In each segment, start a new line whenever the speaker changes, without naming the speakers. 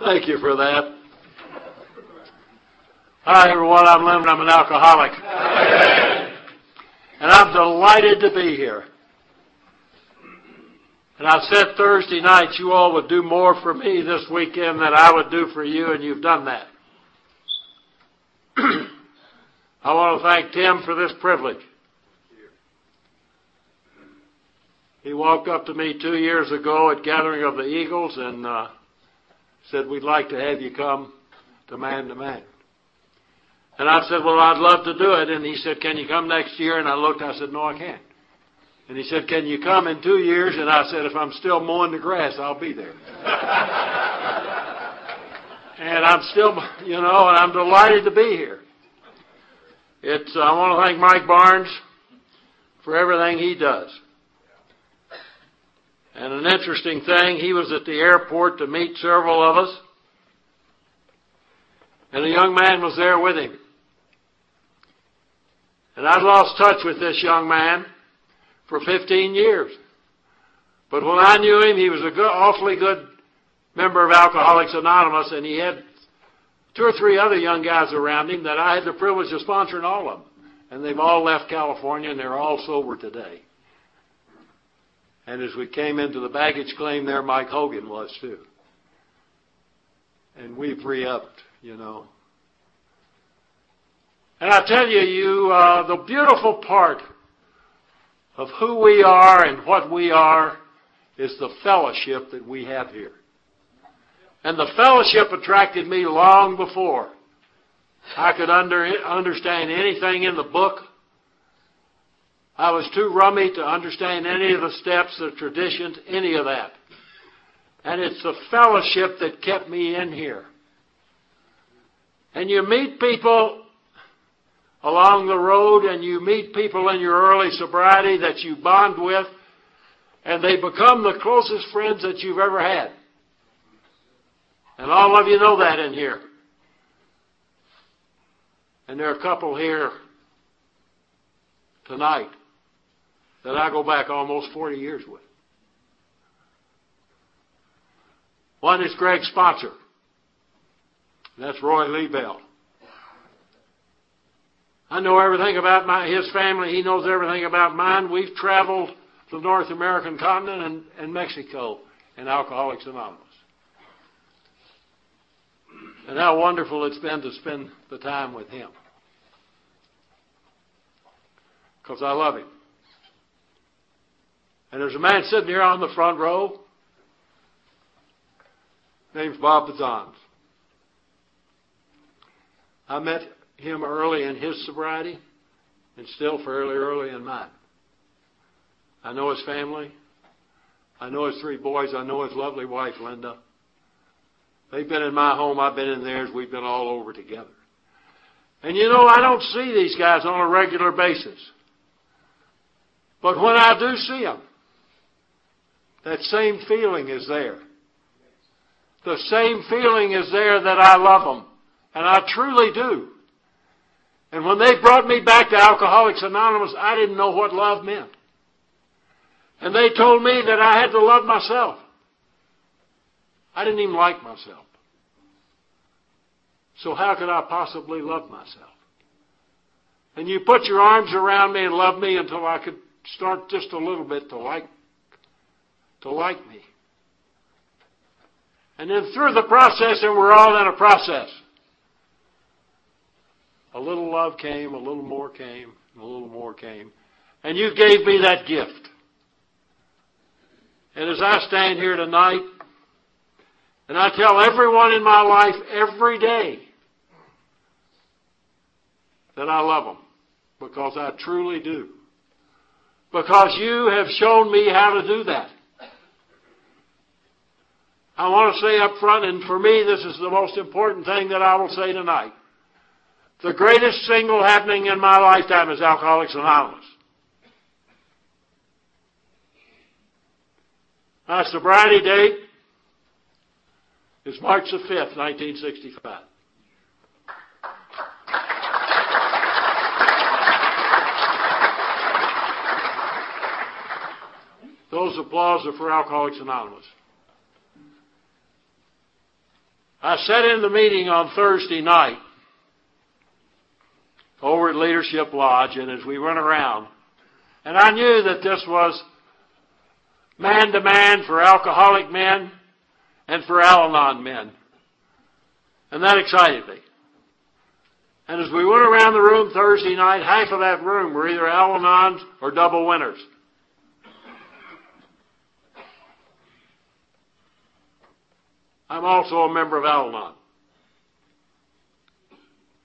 Thank you for that. Hi, everyone. I'm Lem. I'm an alcoholic. And I'm delighted to be here. And I said Thursday night you all would do more for me this weekend than I would do for you, and you've done that. I want to thank Tim for this privilege. He walked up to me two years ago at Gathering of the Eagles and uh, said, We'd like to have you come to Man to Man. And I said, Well, I'd love to do it. And he said, Can you come next year? And I looked, I said, No, I can't. And he said, Can you come in two years? And I said, If I'm still mowing the grass, I'll be there. and I'm still, you know, and I'm delighted to be here. It's, I want to thank Mike Barnes for everything he does. And an interesting thing, he was at the airport to meet several of us. And a young man was there with him. And I'd lost touch with this young man for 15 years. But when I knew him, he was a good, awfully good member of Alcoholics Anonymous, and he had two or three other young guys around him that I had the privilege of sponsoring all of them. And they've all left California, and they're all sober today. And as we came into the baggage claim there, Mike Hogan was too. And we've re-upped, you know. And I tell you, you, uh, the beautiful part of who we are and what we are is the fellowship that we have here. And the fellowship attracted me long before I could under, understand anything in the book I was too rummy to understand any of the steps, the traditions, any of that. And it's the fellowship that kept me in here. And you meet people along the road and you meet people in your early sobriety that you bond with and they become the closest friends that you've ever had. And all of you know that in here. And there are a couple here tonight that I go back almost 40 years with. One is Greg sponsor. That's Roy Lee Bell. I know everything about my, his family. He knows everything about mine. We've traveled the North American continent and, and Mexico in Alcoholics Anonymous. And how wonderful it's been to spend the time with him. Because I love him. And there's a man sitting here on the front row. Name's Bob Bazans. I met him early in his sobriety and still fairly early in mine. I know his family. I know his three boys. I know his lovely wife, Linda. They've been in my home. I've been in theirs. We've been all over together. And you know, I don't see these guys on a regular basis. But when I do see them, that same feeling is there. The same feeling is there that I love them. And I truly do. And when they brought me back to Alcoholics Anonymous, I didn't know what love meant. And they told me that I had to love myself. I didn't even like myself. So how could I possibly love myself? And you put your arms around me and love me until I could start just a little bit to like to like me. And then through the process, and we're all in a process, a little love came, a little more came, a little more came. And you gave me that gift. And as I stand here tonight, and I tell everyone in my life every day that I love them because I truly do. Because you have shown me how to do that. I want to say up front, and for me, this is the most important thing that I will say tonight. The greatest single happening in my lifetime is Alcoholics Anonymous. My sobriety date is March the 5th, 1965. Those applause are for Alcoholics Anonymous. I sat in the meeting on Thursday night over at Leadership Lodge, and as we went around, and I knew that this was man to man for alcoholic men and for Al Anon men. And that excited me. And as we went around the room Thursday night, half of that room were either Al Anons or double winners. I'm also a member of Al Anon.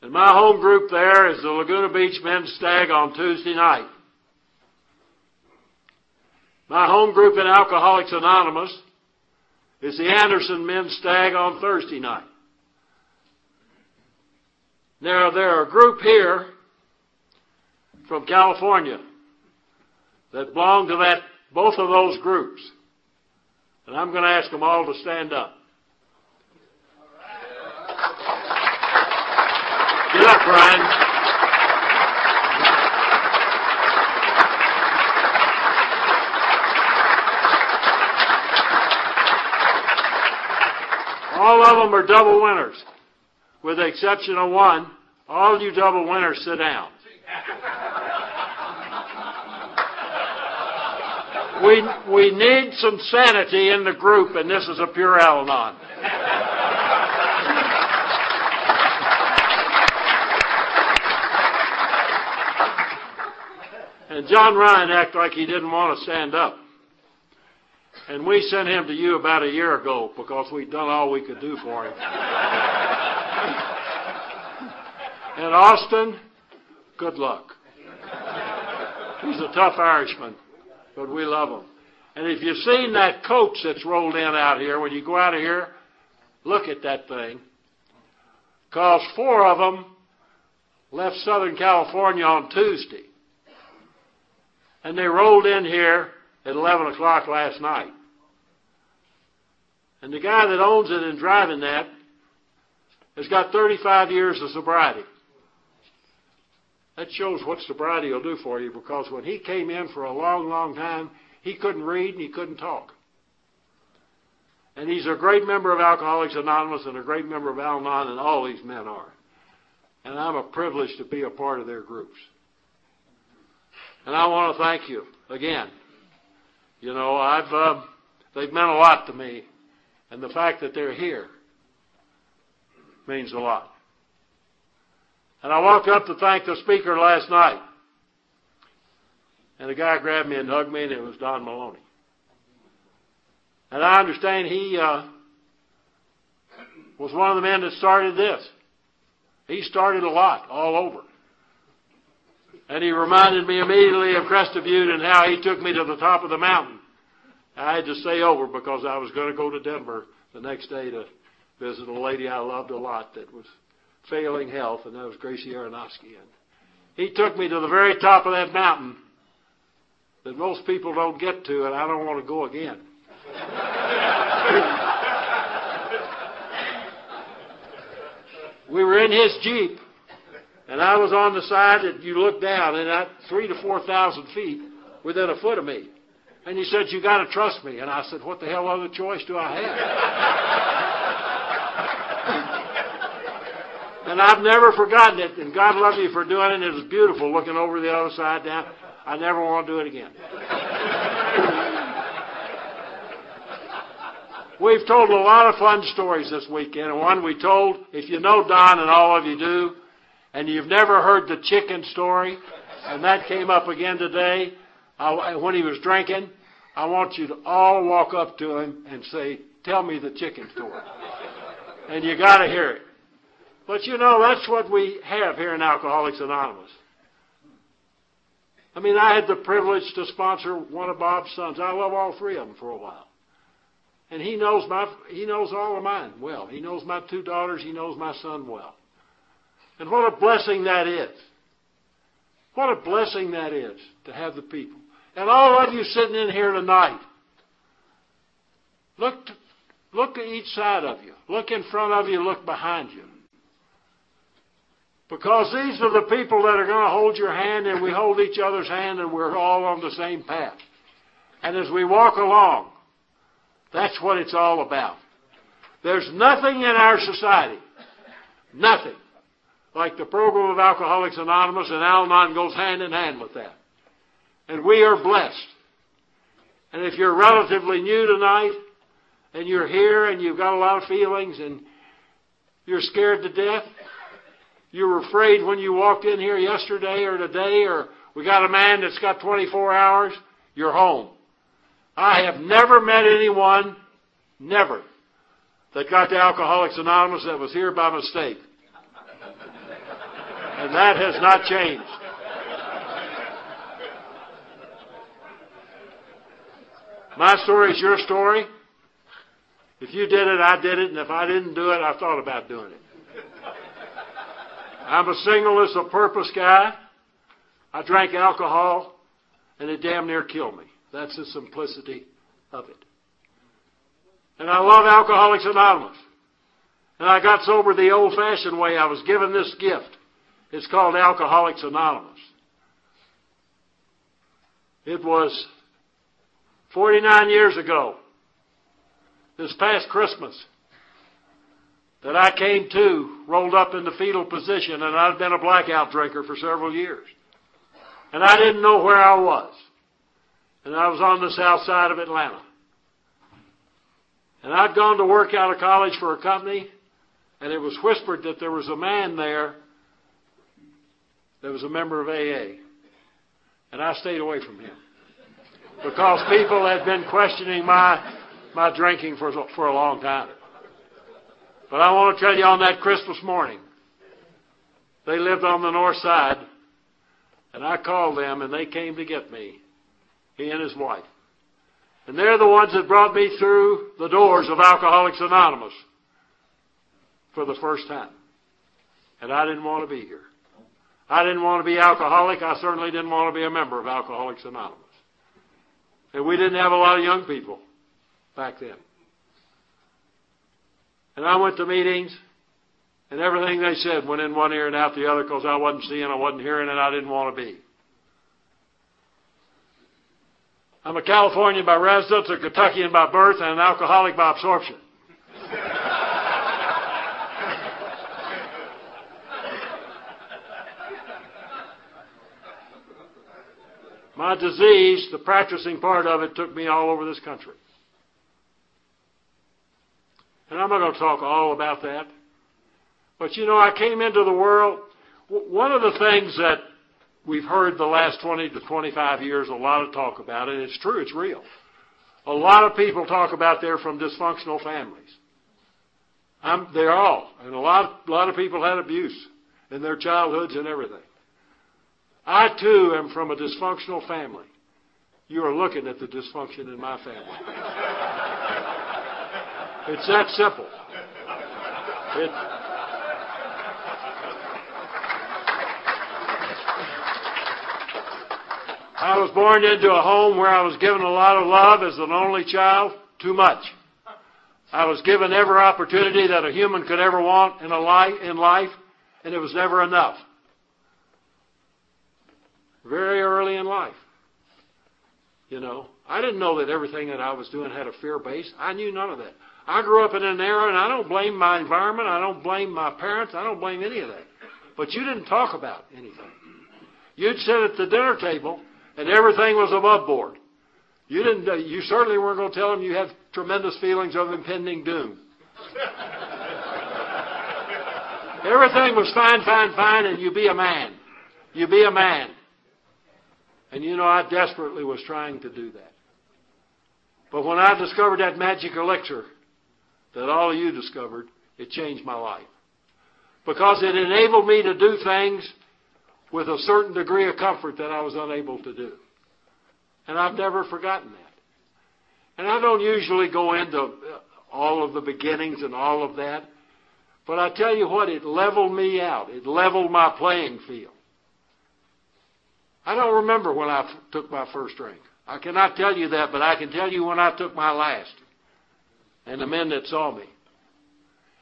And my home group there is the Laguna Beach Men's Stag on Tuesday night. My home group in Alcoholics Anonymous is the Anderson Men's Stag on Thursday night. Now, there are a group here from California that belong to that, both of those groups. And I'm going to ask them all to stand up. Up, Brian. All of them are double winners, with the exception of one. All you double winners, sit down. We, we need some sanity in the group, and this is a pure Al Anon. And John Ryan acted like he didn't want to stand up. And we sent him to you about a year ago because we'd done all we could do for him. and Austin, good luck. He's a tough Irishman, but we love him. And if you've seen that coach that's rolled in out here, when you go out of here, look at that thing. Because four of them left Southern California on Tuesday. And they rolled in here at 11 o'clock last night. And the guy that owns it and driving that has got 35 years of sobriety. That shows what sobriety will do for you because when he came in for a long, long time, he couldn't read and he couldn't talk. And he's a great member of Alcoholics Anonymous and a great member of Al Anon, and all these men are. And I'm a privilege to be a part of their groups. And I want to thank you again. You know, I've uh, they've meant a lot to me, and the fact that they're here means a lot. And I walked up to thank the speaker last night, and a guy grabbed me and hugged me, and it was Don Maloney. And I understand he uh, was one of the men that started this. He started a lot all over. And he reminded me immediately of Crested Butte and how he took me to the top of the mountain. I had to stay over because I was going to go to Denver the next day to visit a lady I loved a lot that was failing health, and that was Gracie Aronofsky. And he took me to the very top of that mountain that most people don't get to, and I don't want to go again. we were in his Jeep, and I was on the side that you look down, and at three to four thousand feet within a foot of me. And he said, You got to trust me. And I said, What the hell other choice do I have? and I've never forgotten it. And God love you for doing it. It was beautiful looking over the other side down. I never want to do it again. We've told a lot of fun stories this weekend, and one we told, if you know Don, and all of you do, and you've never heard the chicken story, and that came up again today, I, when he was drinking, I want you to all walk up to him and say, Tell me the chicken story. And you got to hear it. But you know, that's what we have here in Alcoholics Anonymous. I mean, I had the privilege to sponsor one of Bob's sons. I love all three of them for a while. And he knows my he knows all of mine well. He knows my two daughters, he knows my son well. And what a blessing that is. What a blessing that is to have the people. And all of you sitting in here tonight, look, look to each side of you. Look in front of you, look behind you. Because these are the people that are going to hold your hand, and we hold each other's hand, and we're all on the same path. And as we walk along, that's what it's all about. There's nothing in our society, nothing, like the program of Alcoholics Anonymous, and Al Anon goes hand in hand with that. And we are blessed. And if you're relatively new tonight, and you're here and you've got a lot of feelings and you're scared to death, you were afraid when you walked in here yesterday or today, or we got a man that's got 24 hours, you're home. I have never met anyone, never, that got to Alcoholics Anonymous that was here by mistake. And that has not changed. My story is your story. If you did it, I did it, and if I didn't do it, I thought about doing it. I'm a singleness of purpose guy. I drank alcohol, and it damn near killed me. That's the simplicity of it. And I love Alcoholics Anonymous. And I got sober the old fashioned way. I was given this gift. It's called Alcoholics Anonymous. It was 49 years ago, this past Christmas, that I came to, rolled up in the fetal position, and I'd been a blackout drinker for several years. And I didn't know where I was. And I was on the south side of Atlanta. And I'd gone to work out of college for a company, and it was whispered that there was a man there that was a member of AA. And I stayed away from him. Because people had been questioning my, my drinking for, for a long time. But I want to tell you on that Christmas morning, they lived on the north side, and I called them, and they came to get me, he and his wife. And they're the ones that brought me through the doors of Alcoholics Anonymous for the first time. And I didn't want to be here. I didn't want to be alcoholic. I certainly didn't want to be a member of Alcoholics Anonymous. And we didn't have a lot of young people back then. And I went to meetings, and everything they said went in one ear and out the other because I wasn't seeing, I wasn't hearing, and I didn't want to be. I'm a Californian by residence, a Kentuckian by birth, and an alcoholic by absorption. My disease, the practicing part of it, took me all over this country. And I'm not going to talk all about that. But you know, I came into the world. One of the things that we've heard the last 20 to 25 years a lot of talk about, and it's true, it's real. A lot of people talk about they're from dysfunctional families. I'm, they're all, and a lot, a lot of people had abuse in their childhoods and everything. I too am from a dysfunctional family. You are looking at the dysfunction in my family. it's that simple. It, I was born into a home where I was given a lot of love as an only child, too much. I was given every opportunity that a human could ever want in, life, in life, and it was never enough. Very early in life. You know, I didn't know that everything that I was doing had a fear base. I knew none of that. I grew up in an era, and I don't blame my environment. I don't blame my parents. I don't blame any of that. But you didn't talk about anything. You'd sit at the dinner table and everything was above board. You didn't. Uh, you certainly weren't going to tell them you have tremendous feelings of impending doom. everything was fine, fine, fine, and you be a man. You be a man. And you know, I desperately was trying to do that. But when I discovered that magic elixir that all of you discovered, it changed my life. Because it enabled me to do things with a certain degree of comfort that I was unable to do. And I've never forgotten that. And I don't usually go into all of the beginnings and all of that. But I tell you what, it leveled me out. It leveled my playing field. I don't remember when I took my first drink. I cannot tell you that, but I can tell you when I took my last. And the men that saw me.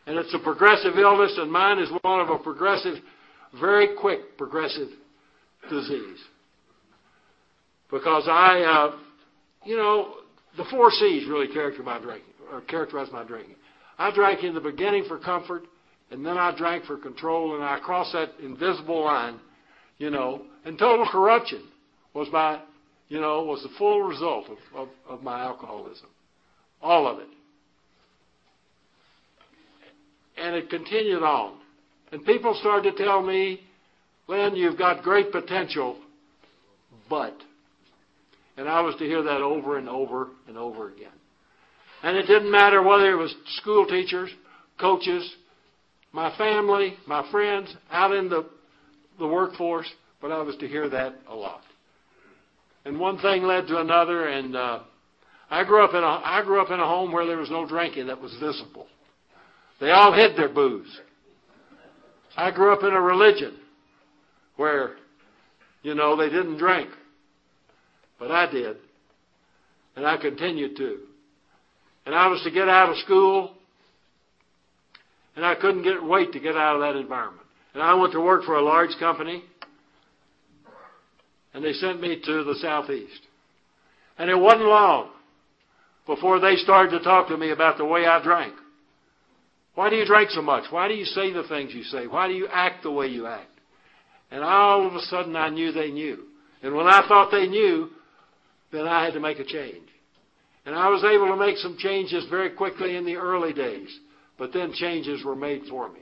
And it's a progressive illness, and mine is one of a progressive very quick progressive disease. Because I, uh, you know, the four C's really characterize my drinking. Or characterize my drinking. I drank in the beginning for comfort, and then I drank for control, and I crossed that invisible line, you know, and total corruption was my, you know, was the full result of, of, of my alcoholism. All of it. And it continued on. And people started to tell me, Len, you've got great potential, but. And I was to hear that over and over and over again. And it didn't matter whether it was school teachers, coaches, my family, my friends, out in the, the workforce, but I was to hear that a lot. And one thing led to another, and uh, I grew up in a I grew up in a home where there was no drinking that was visible. They all hid their booze. I grew up in a religion where, you know, they didn't drink, but I did, and I continued to. And I was to get out of school, and I couldn't get wait to get out of that environment. And I went to work for a large company, and they sent me to the southeast. And it wasn't long before they started to talk to me about the way I drank. Why do you drink so much? Why do you say the things you say? Why do you act the way you act? And all of a sudden I knew they knew. And when I thought they knew, then I had to make a change. And I was able to make some changes very quickly in the early days. But then changes were made for me.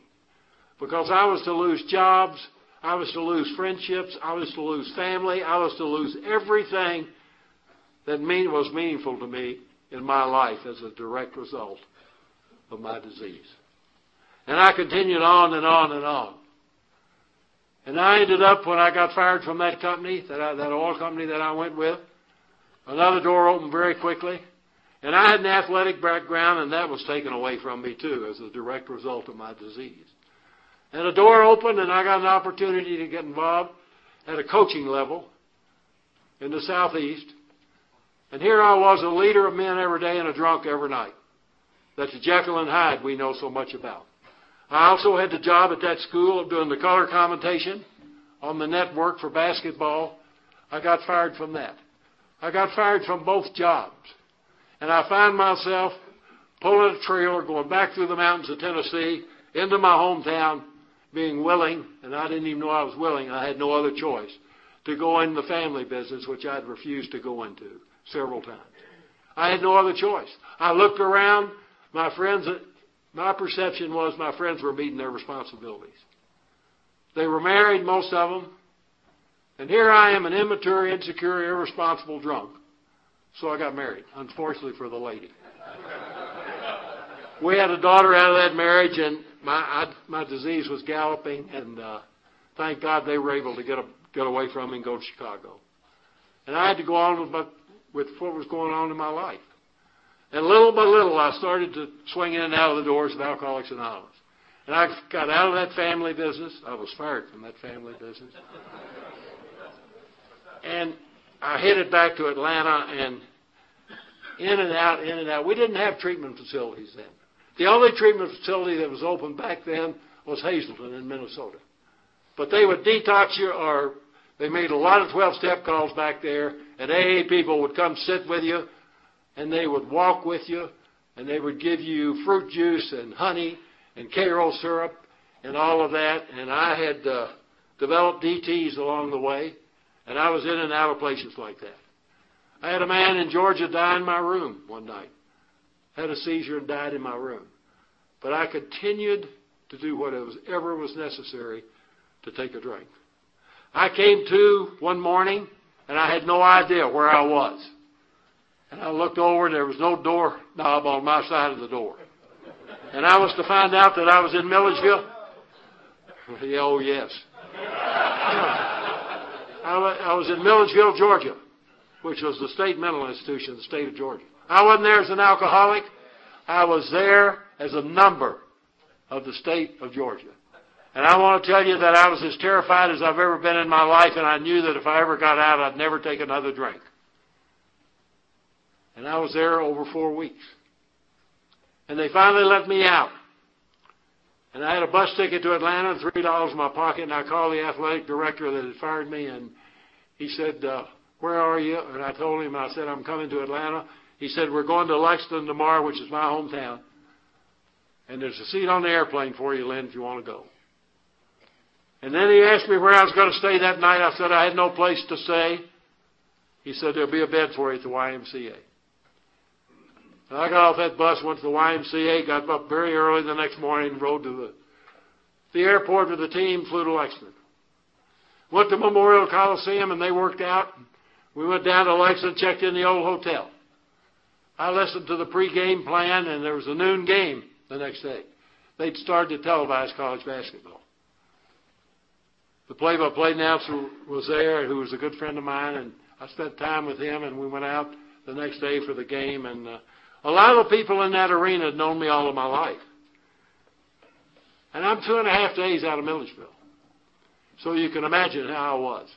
Because I was to lose jobs, I was to lose friendships, I was to lose family, I was to lose everything that mean, was meaningful to me in my life as a direct result of my disease. And I continued on and on and on. And I ended up, when I got fired from that company, that, I, that oil company that I went with, another door opened very quickly. And I had an athletic background, and that was taken away from me too as a direct result of my disease. And a door opened, and I got an opportunity to get involved at a coaching level in the southeast. And here I was, a leader of men every day and a drunk every night. That's the Jekyll and Hyde we know so much about. I also had the job at that school of doing the color commentation on the network for basketball. I got fired from that. I got fired from both jobs. And I find myself pulling a trailer, going back through the mountains of Tennessee into my hometown, being willing, and I didn't even know I was willing, I had no other choice, to go into the family business, which I'd refused to go into several times. I had no other choice. I looked around, my friends, my perception was my friends were meeting their responsibilities. They were married, most of them, and here I am, an immature, insecure, irresponsible drunk. So I got married, unfortunately for the lady. we had a daughter out of that marriage, and my I, my disease was galloping, and uh, thank God they were able to get a, get away from me and go to Chicago. And I had to go on with, my, with what was going on in my life. And little by little, I started to swing in and out of the doors of Alcoholics Anonymous. And I got out of that family business. I was fired from that family business. And I headed back to Atlanta and in and out, in and out. We didn't have treatment facilities then. The only treatment facility that was open back then was Hazelden in Minnesota. But they would detox you or they made a lot of 12 step calls back there and AA people would come sit with you and they would walk with you and they would give you fruit juice and honey and Karo syrup and all of that. And I had uh, developed DTs along the way and I was in and out of places like that. I had a man in Georgia die in my room one night. Had a seizure and died in my room. But I continued to do whatever was necessary to take a drink. I came to one morning and I had no idea where I was. And I looked over and there was no door knob on my side of the door. And I was to find out that I was in Milledgeville. oh yes. I was in Milledgeville, Georgia, which was the state mental institution of the state of Georgia. I wasn't there as an alcoholic. I was there as a number of the state of Georgia. And I want to tell you that I was as terrified as I've ever been in my life, and I knew that if I ever got out, I'd never take another drink. And I was there over four weeks. And they finally let me out. And I had a bus ticket to Atlanta and three dollars in my pocket, and I called the athletic director that had fired me, and he said, uh, "Where are you?" And I told him, I said, "I'm coming to Atlanta." He said, "We're going to Lexington tomorrow, which is my hometown." And there's a seat on the airplane for you, Lynn, if you want to go. And then he asked me where I was going to stay that night. I said I had no place to stay. He said there'll be a bed for you at the YMCA. And I got off that bus, went to the YMCA, got up very early the next morning, rode to the, the airport with the team, flew to Lexington. Went to Memorial Coliseum and they worked out. We went down to Lexington, checked in the old hotel. I listened to the pregame plan and there was a noon game the next day. They'd started to televise college basketball. The play-by-play announcer was there, who was a good friend of mine, and I spent time with him, and we went out the next day for the game. And uh, a lot of people in that arena had known me all of my life. And I'm two and a half days out of Milledgeville. So you can imagine how I was.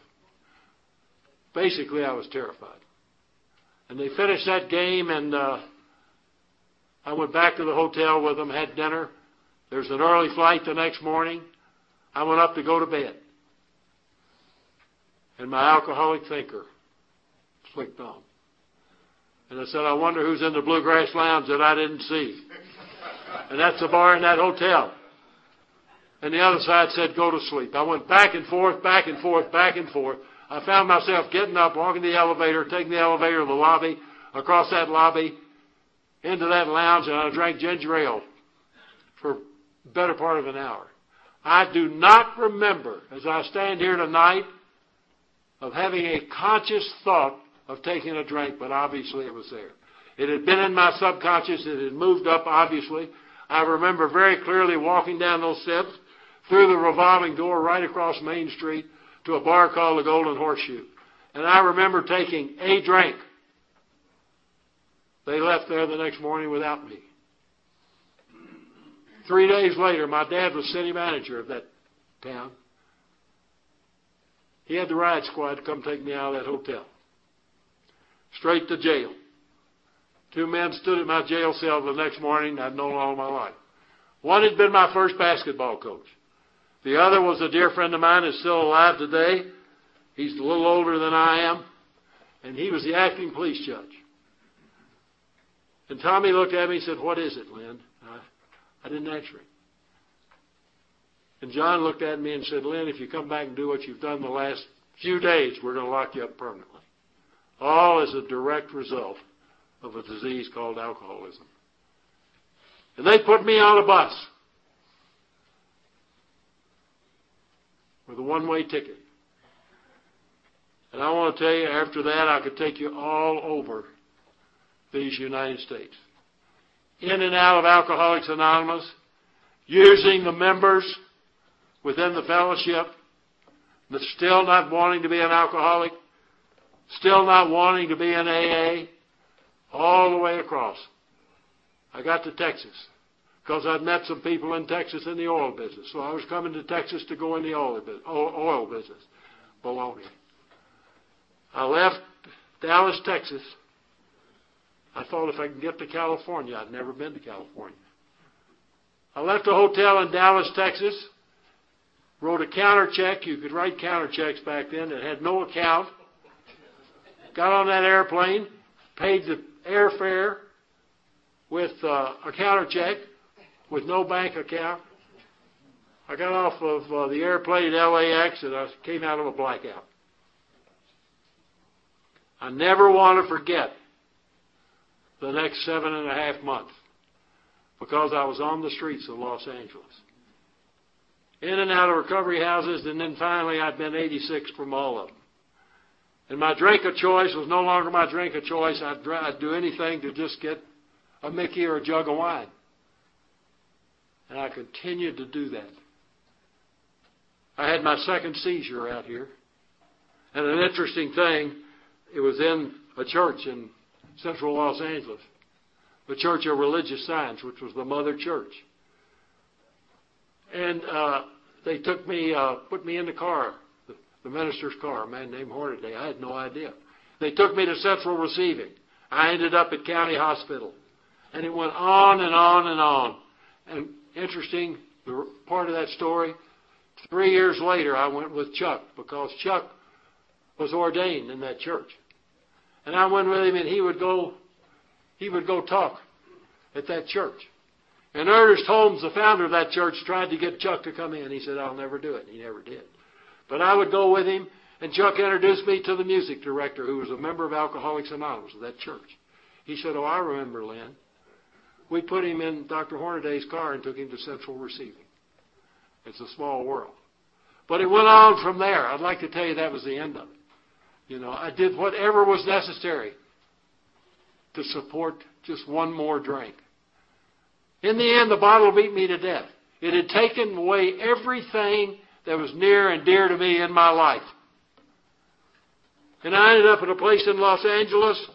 Basically, I was terrified. And they finished that game, and uh, I went back to the hotel with them, had dinner. There's an early flight the next morning. I went up to go to bed. And my alcoholic thinker flicked on. And I said, I wonder who's in the Bluegrass Lounge that I didn't see. And that's the bar in that hotel. And the other side said, go to sleep. I went back and forth, back and forth, back and forth. I found myself getting up, walking the elevator, taking the elevator to the lobby, across that lobby, into that lounge, and I drank ginger ale for the better part of an hour. I do not remember, as I stand here tonight, of having a conscious thought of taking a drink, but obviously it was there. It had been in my subconscious. It had moved up, obviously. I remember very clearly walking down those steps through the revolving door right across Main Street to a bar called the Golden Horseshoe. And I remember taking a drink. They left there the next morning without me. Three days later, my dad was city manager of that town. He had the riot squad come take me out of that hotel. Straight to jail. Two men stood at my jail cell the next morning I'd known all my life. One had been my first basketball coach. The other was a dear friend of mine who's still alive today. He's a little older than I am. And he was the acting police judge. And Tommy looked at me and said, What is it, Lynn? I, I didn't answer him. And John looked at me and said, Lynn, if you come back and do what you've done the last few days, we're going to lock you up permanently. All as a direct result of a disease called alcoholism. And they put me on a bus. With a one way ticket. And I want to tell you, after that, I could take you all over these United States. In and out of Alcoholics Anonymous, using the members within the fellowship, still not wanting to be an alcoholic, still not wanting to be an AA, all the way across. I got to Texas because I'd met some people in Texas in the oil business. So I was coming to Texas to go in the oil business. Baloney. I left Dallas, Texas. I thought if I could get to California, I'd never been to California. I left a hotel in Dallas, Texas, wrote a counter check. You could write counter checks back then. It had no account. Got on that airplane, paid the airfare with uh, a counter check, with no bank account. I got off of uh, the airplane at LAX and I came out of a blackout. I never want to forget the next seven and a half months because I was on the streets of Los Angeles. In and out of recovery houses, and then finally I'd been 86 from all of them. And my drink of choice was no longer my drink of choice. I'd, I'd do anything to just get a Mickey or a jug of wine. And I continued to do that. I had my second seizure out here. And an interesting thing, it was in a church in central Los Angeles, the Church of Religious Science, which was the mother church. And uh, they took me, uh, put me in the car, the, the minister's car, a man named Hornaday. I had no idea. They took me to central receiving. I ended up at county hospital. And it went on and on and on. And interesting part of that story. Three years later, I went with Chuck because Chuck was ordained in that church, and I went with him, and he would go, he would go talk at that church. And Ernest Holmes, the founder of that church, tried to get Chuck to come in. He said, I'll never do it. He never did. But I would go with him, and Chuck introduced me to the music director, who was a member of Alcoholics Anonymous of that church. He said, Oh, I remember Lynn. We put him in Dr. Hornaday's car and took him to Central Receiving. It's a small world. But it went on from there. I'd like to tell you that was the end of it. You know, I did whatever was necessary to support just one more drink. In the end, the bottle beat me to death. It had taken away everything that was near and dear to me in my life. And I ended up at a place in Los Angeles.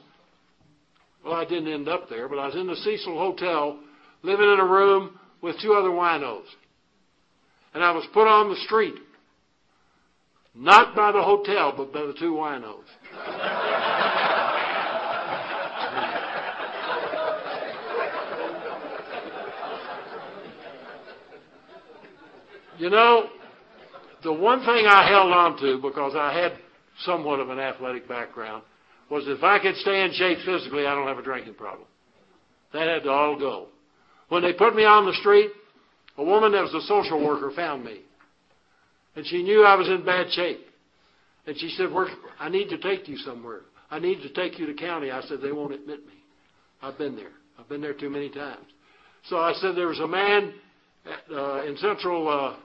Well, I didn't end up there, but I was in the Cecil Hotel, living in a room with two other winos. And I was put on the street. Not by the hotel, but by the two winos. you know, the one thing I held on to, because I had somewhat of an athletic background, was if I could stay in shape physically, I don't have a drinking problem. That had to all go. When they put me on the street, a woman that was a social worker found me. And she knew I was in bad shape. And she said, I need to take you somewhere. I need to take you to county. I said, they won't admit me. I've been there. I've been there too many times. So I said, there was a man at, uh, in central uh,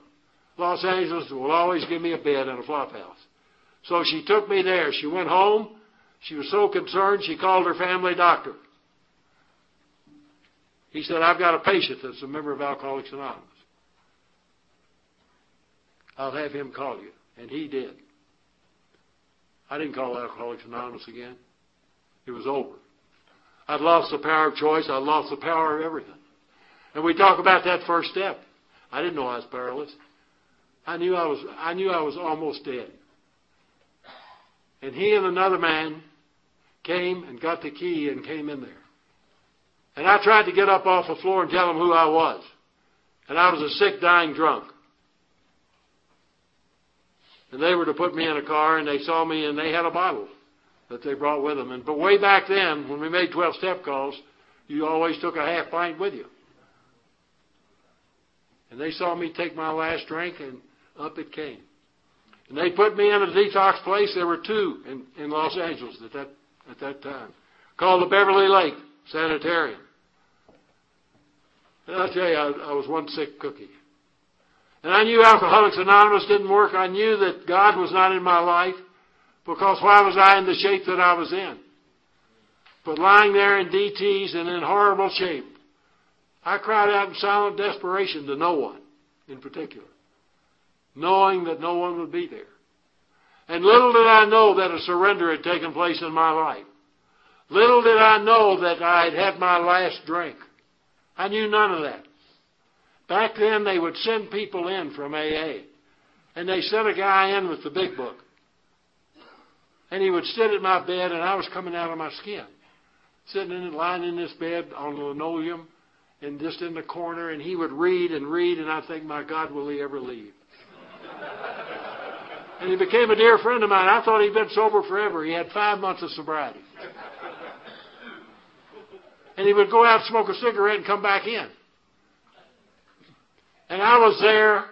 Los Angeles who will always give me a bed in a flop house. So she took me there. She went home. She was so concerned, she called her family doctor. He said, I've got a patient that's a member of Alcoholics Anonymous. I'll have him call you. And he did. I didn't call Alcoholics Anonymous again. It was over. I'd lost the power of choice. I'd lost the power of everything. And we talk about that first step. I didn't know I was powerless. I knew I was, I knew I was almost dead. And he and another man came and got the key and came in there. And I tried to get up off the floor and tell them who I was. And I was a sick, dying drunk. And they were to put me in a car and they saw me and they had a bottle that they brought with them. And but way back then, when we made 12 step calls, you always took a half pint with you. And they saw me take my last drink and up it came. And they put me in a detox place. There were two in, in Los Angeles at that, at that time, called the Beverly Lake Sanitarium. And I'll tell you, I, I was one sick cookie. And I knew Alcoholics Anonymous didn't work. I knew that God was not in my life because why was I in the shape that I was in? But lying there in DTs and in horrible shape, I cried out in silent desperation to no one in particular knowing that no one would be there. And little did I know that a surrender had taken place in my life. Little did I know that I had had my last drink. I knew none of that. Back then, they would send people in from AA. And they sent a guy in with the big book. And he would sit at my bed, and I was coming out of my skin. Sitting in, lying in this bed on linoleum, and just in the corner, and he would read and read, and I think, my God, will he ever leave? And he became a dear friend of mine. I thought he'd been sober forever. He had five months of sobriety. And he would go out, smoke a cigarette, and come back in. And I was there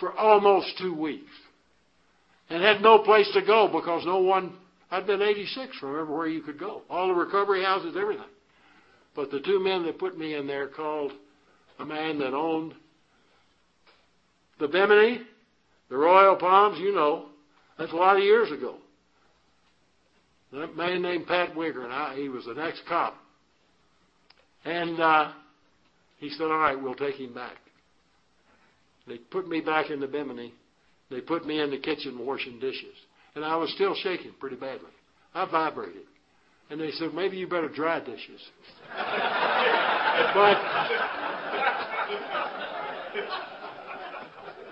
for almost two weeks. And had no place to go because no one, I'd been 86 from everywhere you could go. All the recovery houses, everything. But the two men that put me in there called a man that owned the Bimini the Royal Palms, you know, that's a lot of years ago. That man named Pat Wigger, and I, he was the next cop. And uh, he said, all right, we'll take him back. They put me back in the Bimini. They put me in the kitchen washing dishes. And I was still shaking pretty badly. I vibrated. And they said, maybe you better dry dishes. but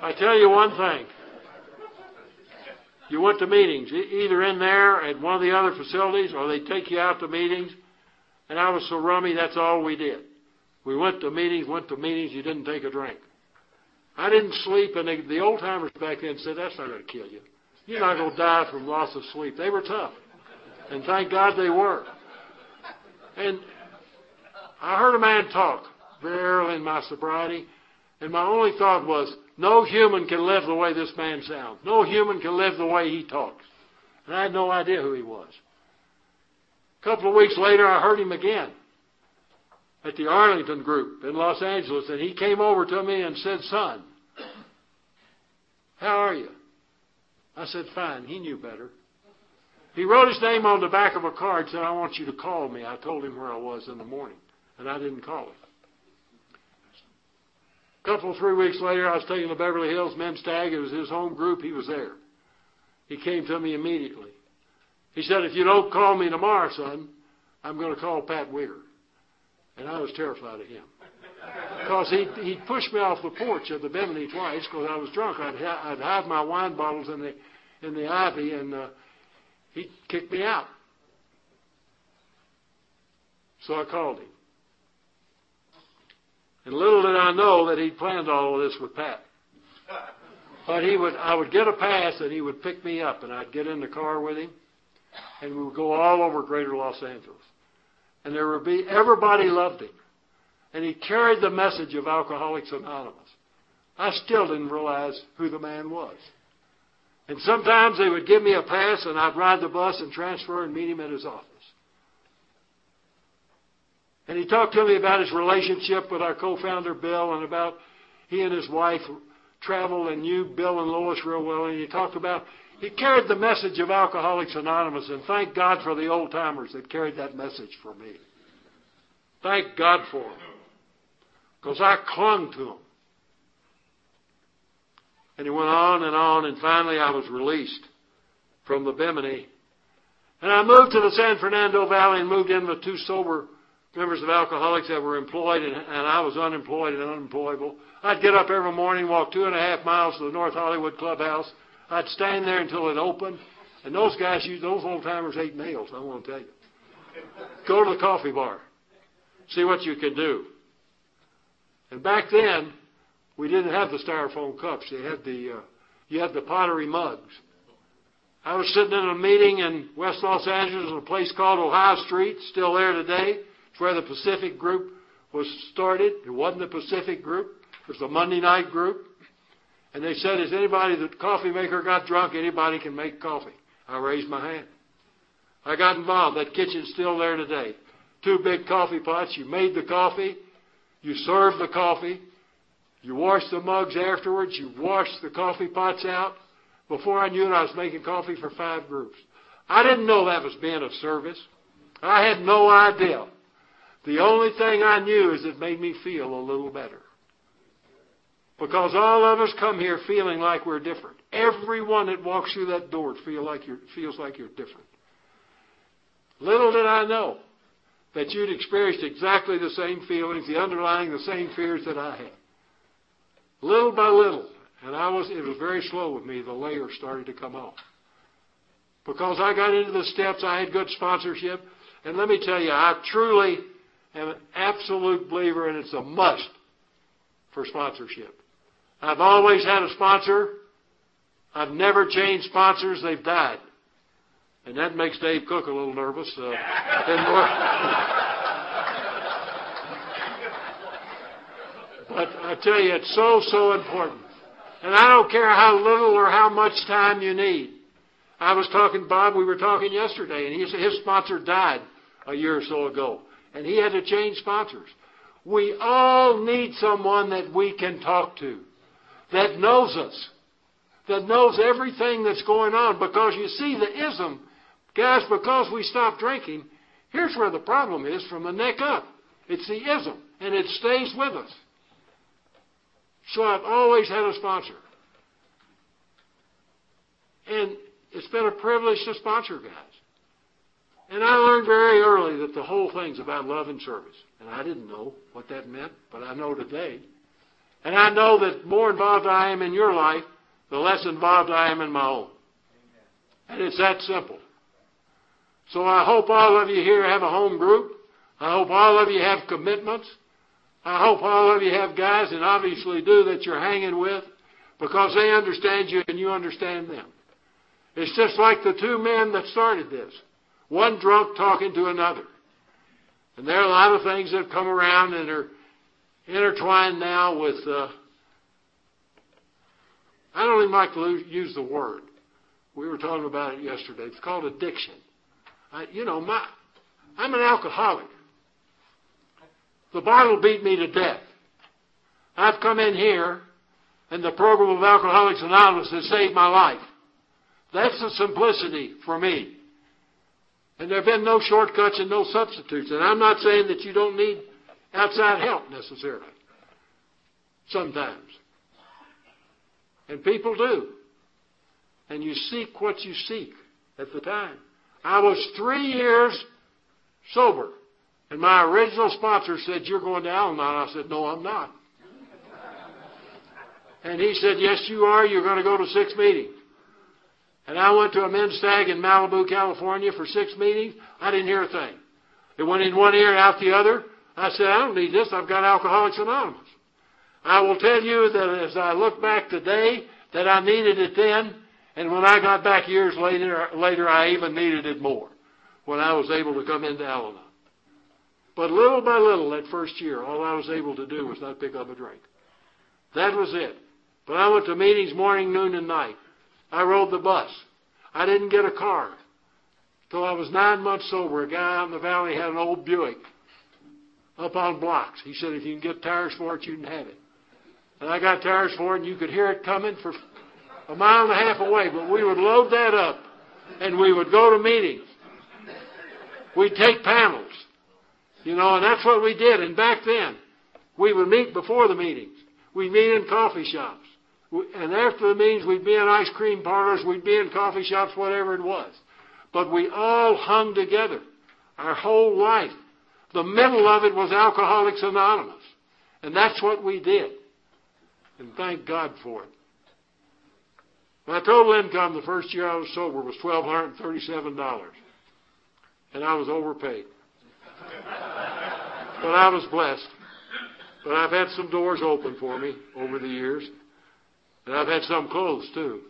I tell you one thing. You went to meetings, either in there at one of the other facilities, or they take you out to meetings. And I was so rummy, that's all we did. We went to meetings, went to meetings, you didn't take a drink. I didn't sleep, and they, the old timers back then said, that's not going to kill you. You're not going to die from loss of sleep. They were tough. And thank God they were. And I heard a man talk early in my sobriety. And my only thought was, no human can live the way this man sounds. No human can live the way he talks. And I had no idea who he was. A couple of weeks later, I heard him again at the Arlington group in Los Angeles, and he came over to me and said, Son, how are you? I said, Fine. He knew better. He wrote his name on the back of a card, and said, I want you to call me. I told him where I was in the morning, and I didn't call him. A couple, three weeks later, I was taking the Beverly Hills men's tag. It was his home group. He was there. He came to me immediately. He said, If you don't call me tomorrow, son, I'm going to call Pat Wigger. And I was terrified of him. Because he he pushed me off the porch of the Bimini twice because I was drunk. I'd, I'd hide my wine bottles in the in the ivy, and uh, he kicked me out. So I called him. And little did I know that he'd planned all of this with Pat. But he would, I would get a pass and he would pick me up and I'd get in the car with him and we would go all over greater Los Angeles. And there would be, everybody loved him. And he carried the message of Alcoholics Anonymous. I still didn't realize who the man was. And sometimes they would give me a pass and I'd ride the bus and transfer and meet him at his office. And he talked to me about his relationship with our co-founder Bill and about he and his wife traveled and knew Bill and Lois real well. And he talked about he carried the message of Alcoholics Anonymous, and thank God for the old timers that carried that message for me. Thank God for them, because I clung to them. And he went on and on, and finally I was released from the Bimini. And I moved to the San Fernando Valley and moved in with two sober members of alcoholics that were employed, and, and I was unemployed and unemployable. I'd get up every morning, walk two and a half miles to the North Hollywood Clubhouse. I'd stand there until it opened. And those guys, those old timers ate nails, I want to tell you. Go to the coffee bar. See what you can do. And back then, we didn't have the styrofoam cups. You had the, uh, you had the pottery mugs. I was sitting in a meeting in West Los Angeles in a place called Ohio Street, still there today. It's where the Pacific Group was started. It wasn't the Pacific Group. It was the Monday night group. And they said, is anybody, the coffee maker got drunk, anybody can make coffee. I raised my hand. I got involved. That kitchen's still there today. Two big coffee pots. You made the coffee. You served the coffee. You washed the mugs afterwards. You washed the coffee pots out. Before I knew it, I was making coffee for five groups. I didn't know that was being of service. I had no idea. The only thing I knew is it made me feel a little better. Because all of us come here feeling like we're different. Everyone that walks through that door feel like feels like you're different. Little did I know that you'd experienced exactly the same feelings, the underlying, the same fears that I had. Little by little, and I was, it was very slow with me, the layers started to come off. Because I got into the steps, I had good sponsorship, and let me tell you, I truly am an absolute believer, and it's a must for sponsorship. I've always had a sponsor. I've never changed sponsors. They've died. And that makes Dave Cook a little nervous. Uh, but I tell you, it's so, so important. And I don't care how little or how much time you need. I was talking, Bob, we were talking yesterday, and he said his sponsor died a year or so ago. And he had to change sponsors. We all need someone that we can talk to that knows us, that knows everything that's going on. Because you see, the ism, guys, because we stop drinking, here's where the problem is from the neck up. It's the ism, and it stays with us. So I've always had a sponsor. And it's been a privilege to sponsor guys. And I learned very early that the whole thing's about love and service. And I didn't know what that meant, but I know today. And I know that more involved I am in your life, the less involved I am in my own. And it's that simple. So I hope all of you here have a home group. I hope all of you have commitments. I hope all of you have guys, and obviously do, that you're hanging with because they understand you and you understand them. It's just like the two men that started this. One drunk talking to another. And there are a lot of things that have come around and are intertwined now with, uh, I don't even like to use the word. We were talking about it yesterday. It's called addiction. I, you know, my, I'm an alcoholic. The bottle beat me to death. I've come in here, and the program of Alcoholics Anonymous has saved my life. That's the simplicity for me. And there have been no shortcuts and no substitutes. And I'm not saying that you don't need outside help necessarily. Sometimes. And people do. And you seek what you seek at the time. I was three years sober. And my original sponsor said, You're going to Al Anon. I said, No, I'm not. And he said, Yes, you are. You're going to go to six meetings. And I went to a men's stag in Malibu, California for six meetings. I didn't hear a thing. It went in one ear, out the other. I said, I don't need this. I've got Alcoholics Anonymous. I will tell you that as I look back today, that I needed it then, and when I got back years later, later I even needed it more when I was able to come into Al But little by little, that first year, all I was able to do was not pick up a drink. That was it. But I went to meetings morning, noon, and night. I rode the bus. I didn't get a car. Till I was nine months sober, a guy out in the valley had an old Buick up on blocks. He said, if you can get tires for it, you can have it. And I got tires for it, and you could hear it coming for a mile and a half away. But we would load that up, and we would go to meetings. We'd take panels. You know, and that's what we did. And back then, we would meet before the meetings. We'd meet in coffee shops. And after the meetings, we'd be in ice cream parlors, we'd be in coffee shops, whatever it was. But we all hung together our whole life. The middle of it was Alcoholics Anonymous. And that's what we did. And thank God for it. My total income the first year I was sober was $1,237. And I was overpaid. but I was blessed. But I've had some doors open for me over the years. And I've had some closed too.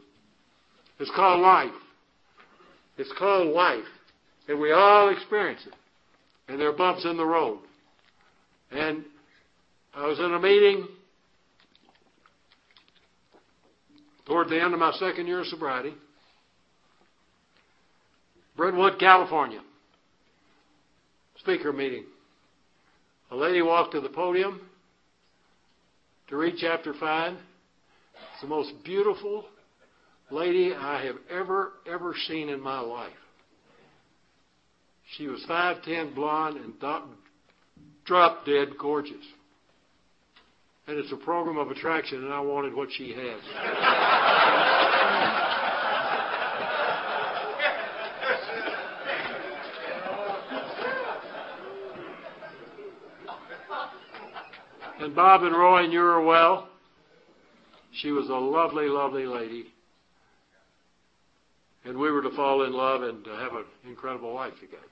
It's called life. It's called life. And we all experience it. And there are bumps in the road. And I was in a meeting toward the end of my second year of sobriety. Brentwood, California. Speaker meeting. A lady walked to the podium to read chapter 5 the most beautiful lady I have ever, ever seen in my life. She was 5'10, blonde, and drop dead gorgeous. And it's a program of attraction, and I wanted what she had. and Bob and Roy and you are well. She was a lovely, lovely lady. And we were to fall in love and to have an incredible life together.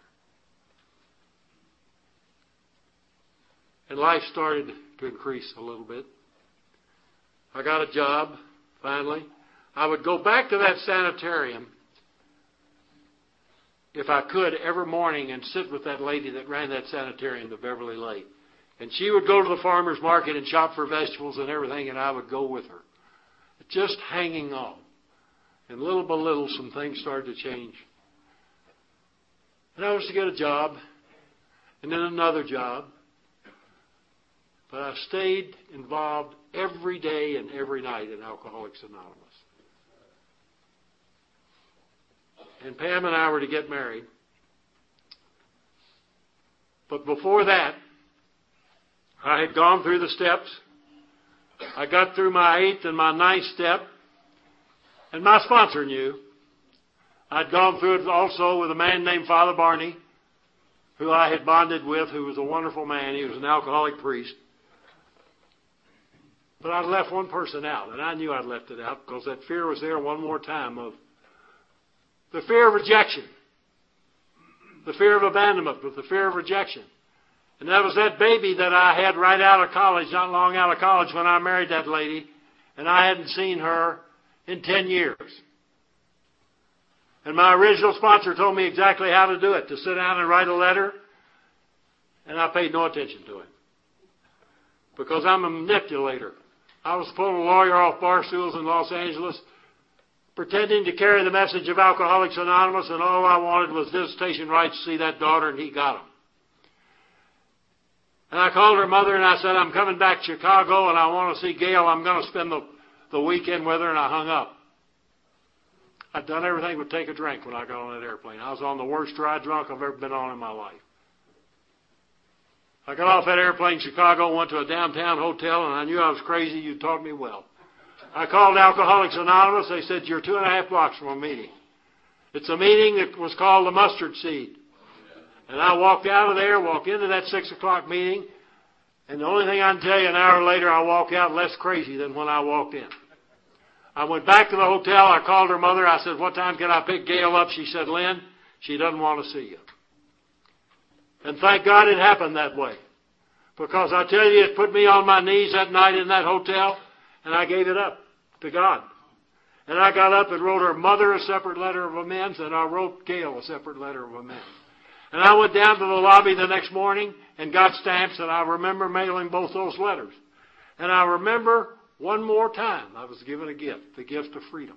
And life started to increase a little bit. I got a job, finally. I would go back to that sanitarium if I could every morning and sit with that lady that ran that sanitarium, the Beverly Lake. And she would go to the farmer's market and shop for vegetables and everything, and I would go with her just hanging on. And little by little, some things started to change. And I was to get a job, and then another job. But I stayed involved every day and every night in Alcoholics Anonymous. And Pam and I were to get married. But before that, I had gone through the steps I got through my eighth and my ninth step, and my sponsor knew. I'd gone through it also with a man named Father Barney, who I had bonded with, who was a wonderful man. He was an alcoholic priest. But I'd left one person out, and I knew I'd left it out because that fear was there one more time of the fear of rejection, the fear of abandonment, but the fear of rejection. And that was that baby that I had right out of college, not long out of college when I married that lady. And I hadn't seen her in 10 years. And my original sponsor told me exactly how to do it, to sit down and write a letter. And I paid no attention to it. because I'm a manipulator. I was pulling a lawyer off bar stools in Los Angeles, pretending to carry the message of Alcoholics Anonymous, and all I wanted was visitation rights to see that daughter, and he got them. And I called her mother and I said, I'm coming back to Chicago and I want to see Gail. I'm going to spend the, the weekend with her, and I hung up. I'd done everything but take a drink when I got on that airplane. I was on the worst dry drunk I've ever been on in my life. I got off that airplane in Chicago, went to a downtown hotel, and I knew I was crazy. You taught me well. I called Alcoholics Anonymous. They said, You're two and a half blocks from a meeting. It's a meeting that was called the Mustard Seed. And I walked out of there, walked into that 6 o'clock meeting, and the only thing I can tell you, an hour later, I walked out less crazy than when I walked in. I went back to the hotel. I called her mother. I said, What time can I pick Gail up? She said, Lynn, she doesn't want to see you. And thank God it happened that way. Because I tell you, it put me on my knees that night in that hotel, and I gave it up to God. And I got up and wrote her mother a separate letter of amends, and I wrote Gail a separate letter of amends. And I went down to the lobby the next morning and got stamps, and I remember mailing both those letters. And I remember one more time I was given a gift, the gift of freedom.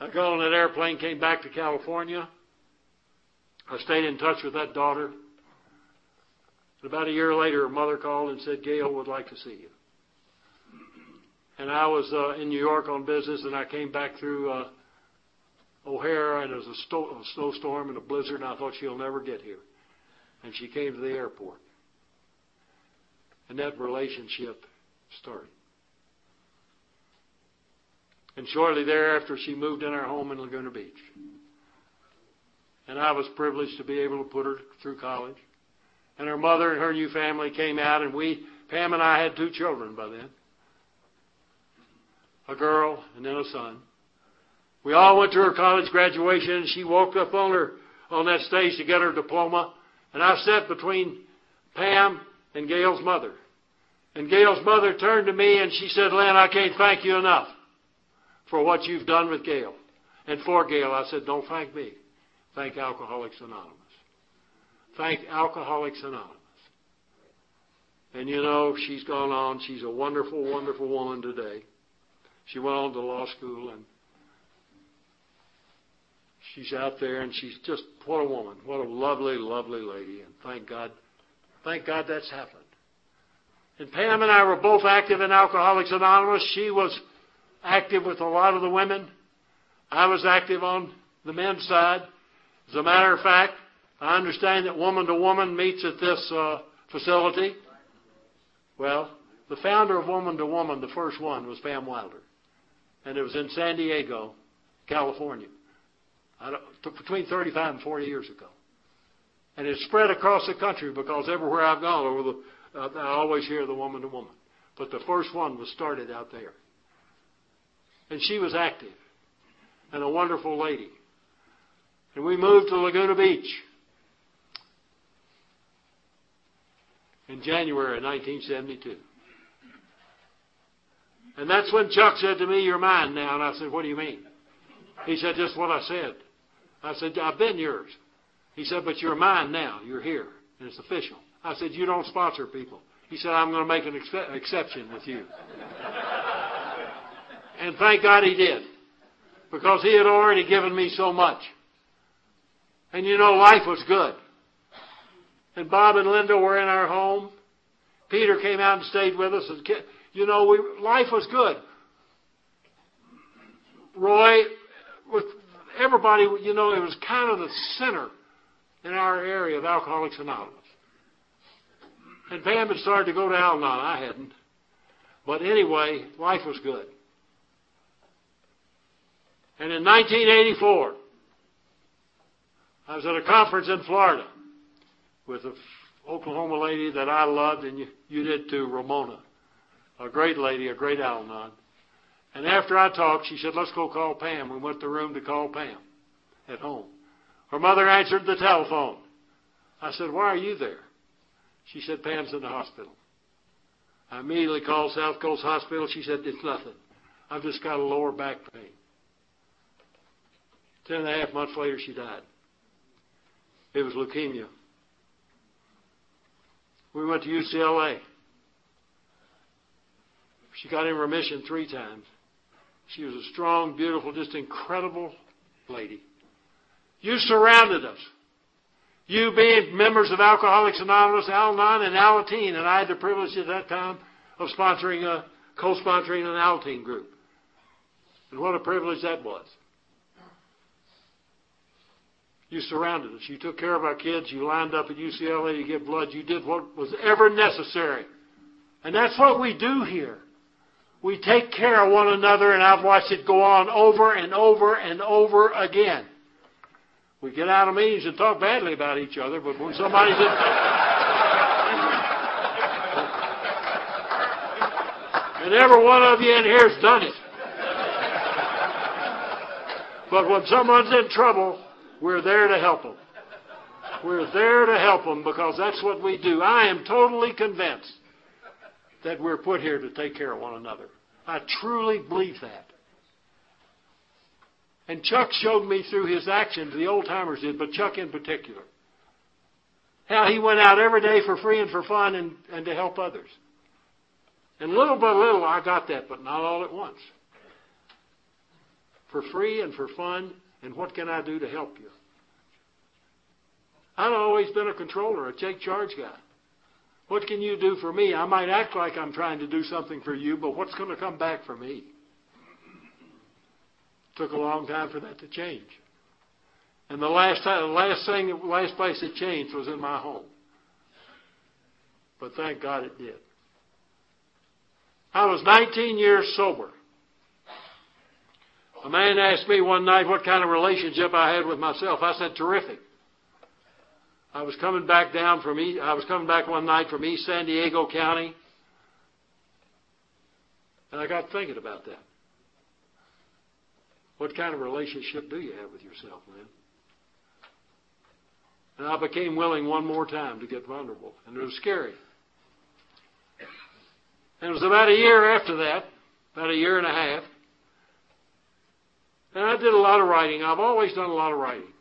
I got on that airplane, came back to California. I stayed in touch with that daughter. And about a year later, her mother called and said, Gail would like to see you. And I was uh, in New York on business, and I came back through uh, O'Hare, and was a, sto- a snowstorm and a blizzard, and I thought she'll never get here. And she came to the airport. And that relationship started. And shortly thereafter, she moved in our home in Laguna Beach. And I was privileged to be able to put her through college. And her mother and her new family came out, and we, Pam and I, had two children by then a girl and then a son. We all went to her college graduation, and she walked up on her on that stage to get her diploma. And I sat between Pam and Gail's mother. And Gail's mother turned to me and she said, Len, I can't thank you enough for what you've done with Gail. And for Gail, I said, don't thank me. Thank Alcoholics Anonymous. Thank Alcoholics Anonymous. And you know, she's gone on. She's a wonderful, wonderful woman today. She went on to law school and she's out there and she's just, what a woman. What a lovely, lovely lady. And thank God, thank God that's happened. And Pam and I were both active in Alcoholics Anonymous. She was active with a lot of the women. I was active on the men's side. As a matter of fact, I understand that woman to woman meets at this uh, facility. Well, the founder of Woman to Woman, the first one, was Pam Wilder. And it was in San Diego, California, between 35 and 40 years ago. And it spread across the country because everywhere I've gone, over the, uh, I always hear the woman to woman. But the first one was started out there. And she was active and a wonderful lady. And we moved to Laguna Beach in January of 1972. And that's when Chuck said to me, You're mine now. And I said, What do you mean? He said, Just what I said. I said, I've been yours. He said, But you're mine now. You're here. And it's official. I said, You don't sponsor people. He said, I'm going to make an ex- exception with you. and thank God he did. Because he had already given me so much. And you know, life was good. And Bob and Linda were in our home. Peter came out and stayed with us. And, you know, we, life was good. Roy, with everybody, you know, it was kind of the center in our area of Alcoholics Anonymous. And Pam had started to go to Al Anon. I hadn't. But anyway, life was good. And in 1984, I was at a conference in Florida with an Oklahoma lady that I loved, and you, you did too, Ramona. A great lady, a great Al Anon. And after I talked, she said, let's go call Pam. We went to the room to call Pam at home. Her mother answered the telephone. I said, why are you there? She said, Pam's in the hospital. I immediately called South Coast Hospital. She said, it's nothing. I've just got a lower back pain. Ten and a half months later, she died. It was leukemia. We went to UCLA. She got in remission three times. She was a strong, beautiful, just incredible lady. You surrounded us. You being members of Alcoholics Anonymous, Al-Anon, and Alateen, and I had the privilege at that time of sponsoring a, co-sponsoring an Alateen group. And what a privilege that was. You surrounded us. You took care of our kids. You lined up at UCLA to give blood. You did what was ever necessary. And that's what we do here. We take care of one another, and I've watched it go on over and over and over again. We get out of meetings and talk badly about each other, but when somebody's in. and every one of you in here has done it. But when someone's in trouble, we're there to help them. We're there to help them because that's what we do. I am totally convinced that we're put here to take care of one another. I truly believe that. And Chuck showed me through his actions, the old timers did, but Chuck in particular, how he went out every day for free and for fun and, and to help others. And little by little, I got that, but not all at once. For free and for fun, and what can I do to help you? I've always been a controller, a take charge guy. What can you do for me? I might act like I'm trying to do something for you, but what's going to come back for me? Took a long time for that to change. And the last time, the last thing, the last place it changed was in my home. But thank God it did. I was 19 years sober. A man asked me one night what kind of relationship I had with myself. I said, terrific. I was coming back down from East, I was coming back one night from East San Diego County, and I got thinking about that. What kind of relationship do you have with yourself, man? And I became willing one more time to get vulnerable, and it was scary. And it was about a year after that, about a year and a half, and I did a lot of writing. I've always done a lot of writing.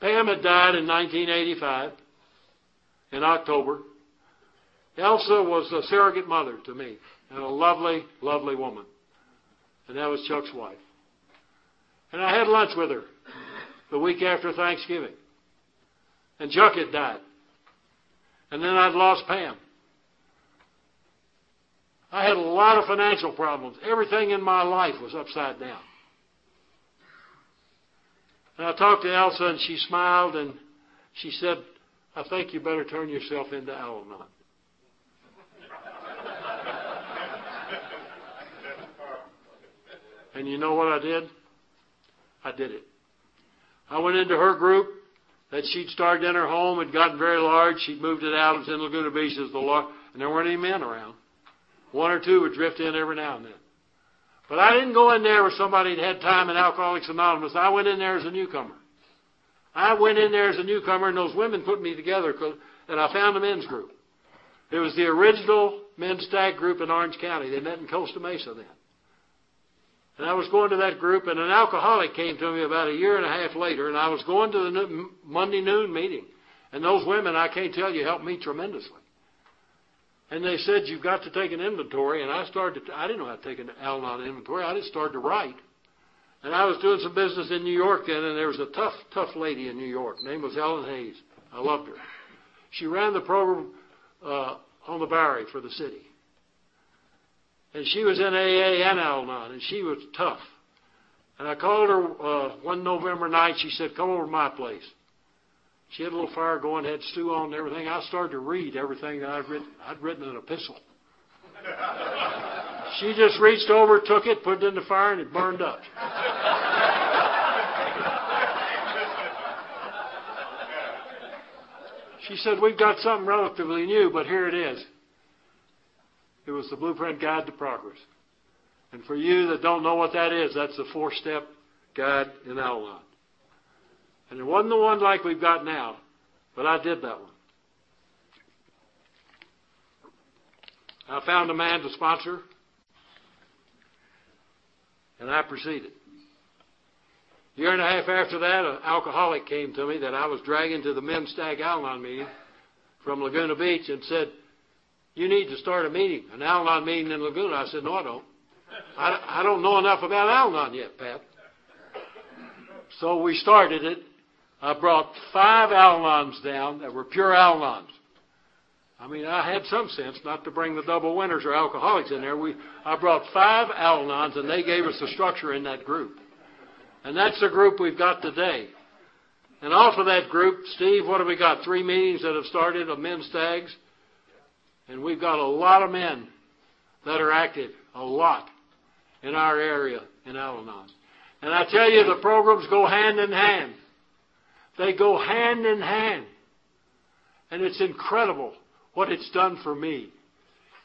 Pam had died in 1985, in October. Elsa was a surrogate mother to me, and a lovely, lovely woman. And that was Chuck's wife. And I had lunch with her the week after Thanksgiving. And Chuck had died. And then I'd lost Pam. I had a lot of financial problems. Everything in my life was upside down. And I talked to Elsa, and she smiled, and she said, I think you better turn yourself into Al Anon. and you know what I did? I did it. I went into her group that she'd started in her home, had gotten very large. She'd moved it out. It in Laguna Beach as the Lord, and there weren't any men around. One or two would drift in every now and then. But I didn't go in there with somebody that had time in Alcoholics Anonymous. I went in there as a newcomer. I went in there as a newcomer, and those women put me together, and I found a men's group. It was the original men's stag group in Orange County. They met in Costa Mesa then. And I was going to that group, and an alcoholic came to me about a year and a half later, and I was going to the Monday noon meeting. And those women, I can't tell you, helped me tremendously. And they said, You've got to take an inventory. And I started, to, I didn't know how to take an Al Anon inventory. I just started to write. And I was doing some business in New York then, and there was a tough, tough lady in New York. Her name was Ellen Hayes. I loved her. She ran the program uh, on the Bowery for the city. And she was in AA and Al Anon, and she was tough. And I called her uh, one November night. She said, Come over to my place. She had a little fire going, had stew on and everything. I started to read everything that I'd written. I'd written an epistle. she just reached over, took it, put it in the fire, and it burned up. she said, We've got something relatively new, but here it is. It was the Blueprint Guide to Progress. And for you that don't know what that is, that's the four step guide in Al Anon. And it wasn't the one like we've got now, but I did that one. I found a man to sponsor, and I proceeded. A year and a half after that, an alcoholic came to me that I was dragging to the men's stag Al-Anon meeting from Laguna Beach and said, you need to start a meeting, an Al-Anon meeting in Laguna. I said, no, I don't. I, I don't know enough about Al-Anon yet, Pat. So we started it. I brought five Al-Anons down that were pure Al-Anons. I mean, I had some sense not to bring the double winners or alcoholics in there. We, I brought five Al-Anons, and they gave us the structure in that group. And that's the group we've got today. And off of that group, Steve, what have we got? Three meetings that have started of men's stags. And we've got a lot of men that are active, a lot, in our area in Al Anon. And I tell you, the programs go hand in hand. They go hand in hand. And it's incredible what it's done for me.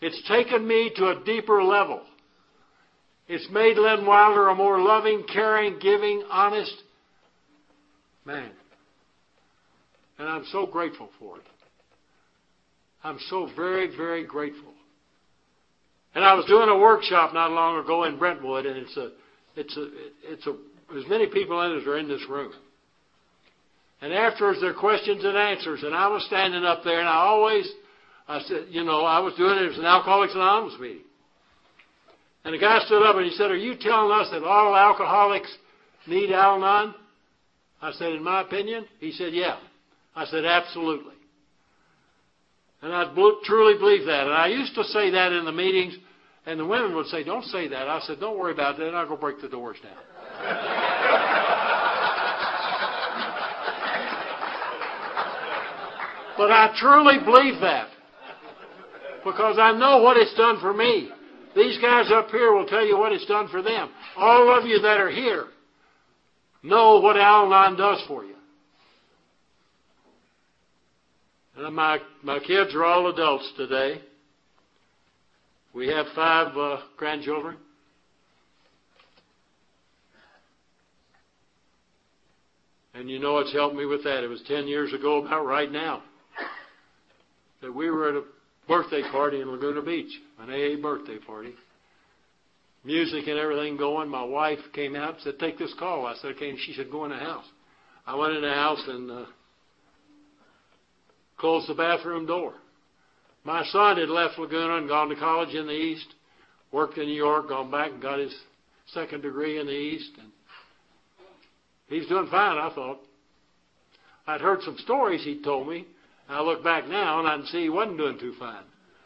It's taken me to a deeper level. It's made Len Wilder a more loving, caring, giving, honest man. And I'm so grateful for it. I'm so very, very grateful. And I was doing a workshop not long ago in Brentwood, and it's a, it's a, it's a, as many people in as are in this room. And afterwards, there are questions and answers, and I was standing up there, and I always, I said, you know, I was doing it, it was an Alcoholics Anonymous meeting. And the guy stood up and he said, Are you telling us that all alcoholics need Al Anon? I said, In my opinion? He said, Yeah. I said, Absolutely. And I truly believe that. And I used to say that in the meetings, and the women would say, Don't say that. I said, Don't worry about that. I'll go break the doors down. but I truly believe that because I know what it's done for me. These guys up here will tell you what it's done for them. All of you that are here know what Al Anon does for you. And my, my kids are all adults today. We have five uh, grandchildren. And you know it's helped me with that. It was 10 years ago, about right now, that we were at a birthday party in Laguna Beach, an AA birthday party. Music and everything going. My wife came out and said, Take this call. I said, Okay. And she said, Go in the house. I went in the house and uh, closed the bathroom door. My son had left Laguna and gone to college in the East, worked in New York, gone back and got his second degree in the East. And he's doing fine, I thought. I'd heard some stories he'd told me I look back now and I can see he wasn't doing too fine.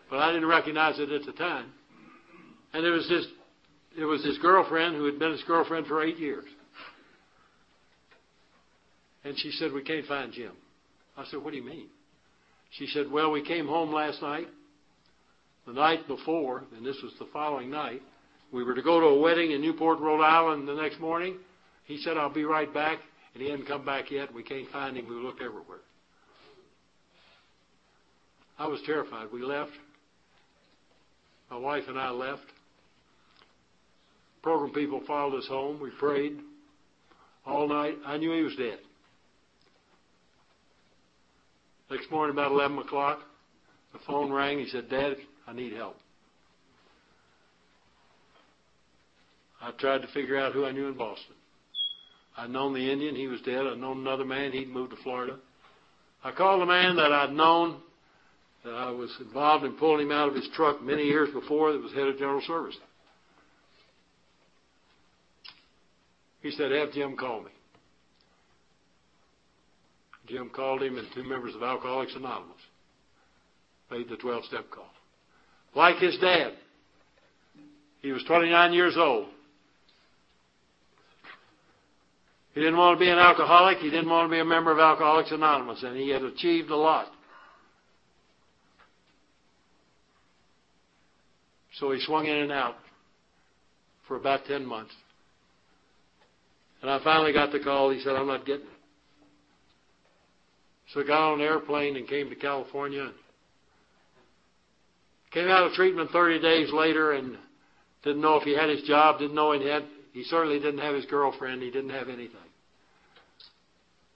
But I didn't recognize it at the time. And it was his it was his girlfriend who had been his girlfriend for eight years. And she said, We can't find Jim. I said, What do you mean? She said, Well, we came home last night. The night before, and this was the following night, we were to go to a wedding in Newport, Rhode Island the next morning. He said, I'll be right back. And he hadn't come back yet. We can't find him. We looked everywhere. I was terrified. We left. My wife and I left. Program people followed us home. We prayed all night. I knew he was dead. Next morning, about 11 o'clock, the phone rang. He said, Dad, I need help. I tried to figure out who I knew in Boston. I'd known the Indian. He was dead. I'd known another man. He'd moved to Florida. I called the man that I'd known I was involved in pulling him out of his truck many years before that was head of General Service. He said, have Jim call me. Jim called him and two members of Alcoholics Anonymous made the 12 step call. Like his dad, he was 29 years old. He didn't want to be an alcoholic. He didn't want to be a member of Alcoholics Anonymous, and he had achieved a lot. So he swung in and out for about 10 months. And I finally got the call. He said, I'm not getting it. So I got on an airplane and came to California. Came out of treatment 30 days later and didn't know if he had his job, didn't know he had, he certainly didn't have his girlfriend, he didn't have anything.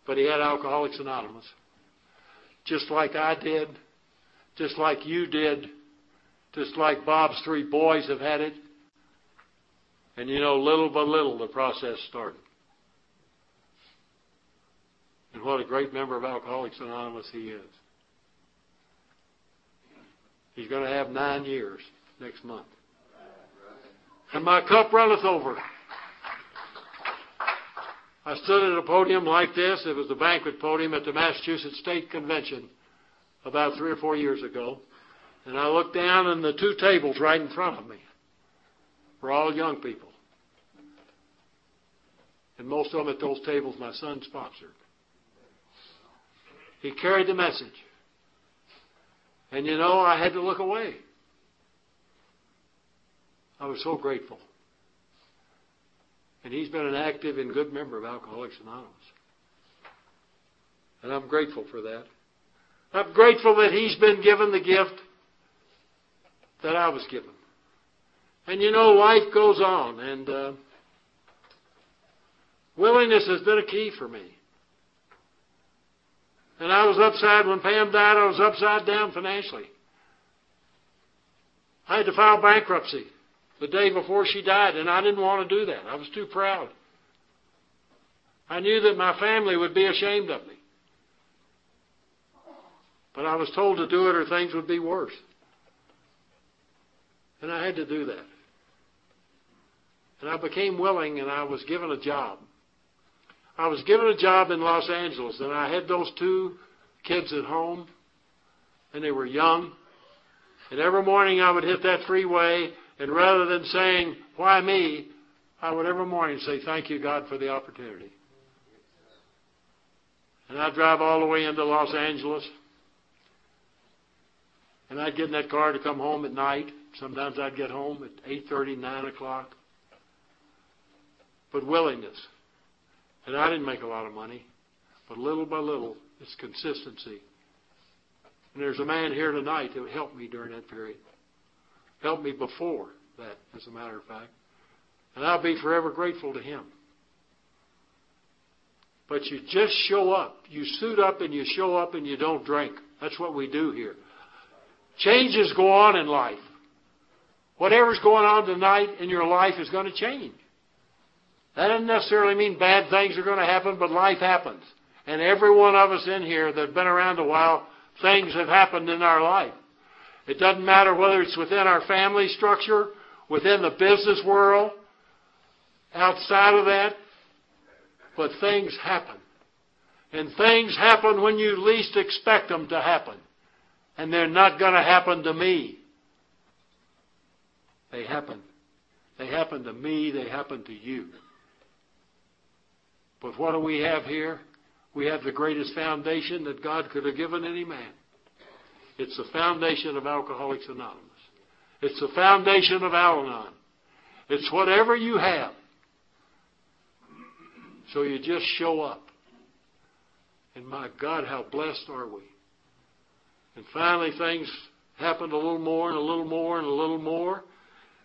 But he had Alcoholics Anonymous. Just like I did, just like you did, just like Bob's three boys have had it. And you know, little by little, the process started. and what a great member of Alcoholics Anonymous he is. He's going to have nine years next month. And my cup runneth over. I stood at a podium like this. It was the banquet podium at the Massachusetts State Convention about three or four years ago. And I looked down, and the two tables right in front of me were all young people. And most of them at those tables my son sponsored. He carried the message. And you know, I had to look away. I was so grateful. And he's been an active and good member of Alcoholics Anonymous. And I'm grateful for that. I'm grateful that he's been given the gift that I was given. And you know, life goes on, and uh, willingness has been a key for me. And I was upside, when Pam died, I was upside down financially. I had to file bankruptcy the day before she died, and I didn't want to do that. I was too proud. I knew that my family would be ashamed of me. But I was told to do it or things would be worse. And I had to do that. And I became willing and I was given a job. I was given a job in Los Angeles and I had those two kids at home and they were young. And every morning I would hit that freeway and rather than saying, why me, I would every morning say, thank you God for the opportunity. And I'd drive all the way into Los Angeles and I'd get in that car to come home at night. Sometimes I'd get home at 8.30, 9 o'clock. But willingness. And I didn't make a lot of money. But little by little, it's consistency. And there's a man here tonight that helped me during that period. Helped me before that, as a matter of fact. And I'll be forever grateful to him. But you just show up. You suit up and you show up and you don't drink. That's what we do here. Changes go on in life. Whatever's going on tonight in your life is going to change. That doesn't necessarily mean bad things are going to happen, but life happens. And every one of us in here that have been around a while, things have happened in our life. It doesn't matter whether it's within our family structure, within the business world, outside of that, but things happen. And things happen when you least expect them to happen and they're not going to happen to me. They happen. They happen to me, they happen to you. But what do we have here? We have the greatest foundation that God could have given any man. It's the foundation of Alcoholics Anonymous. It's the foundation of Al Anon. It's whatever you have. So you just show up. And my God, how blessed are we? And finally, things happened a little more and a little more and a little more.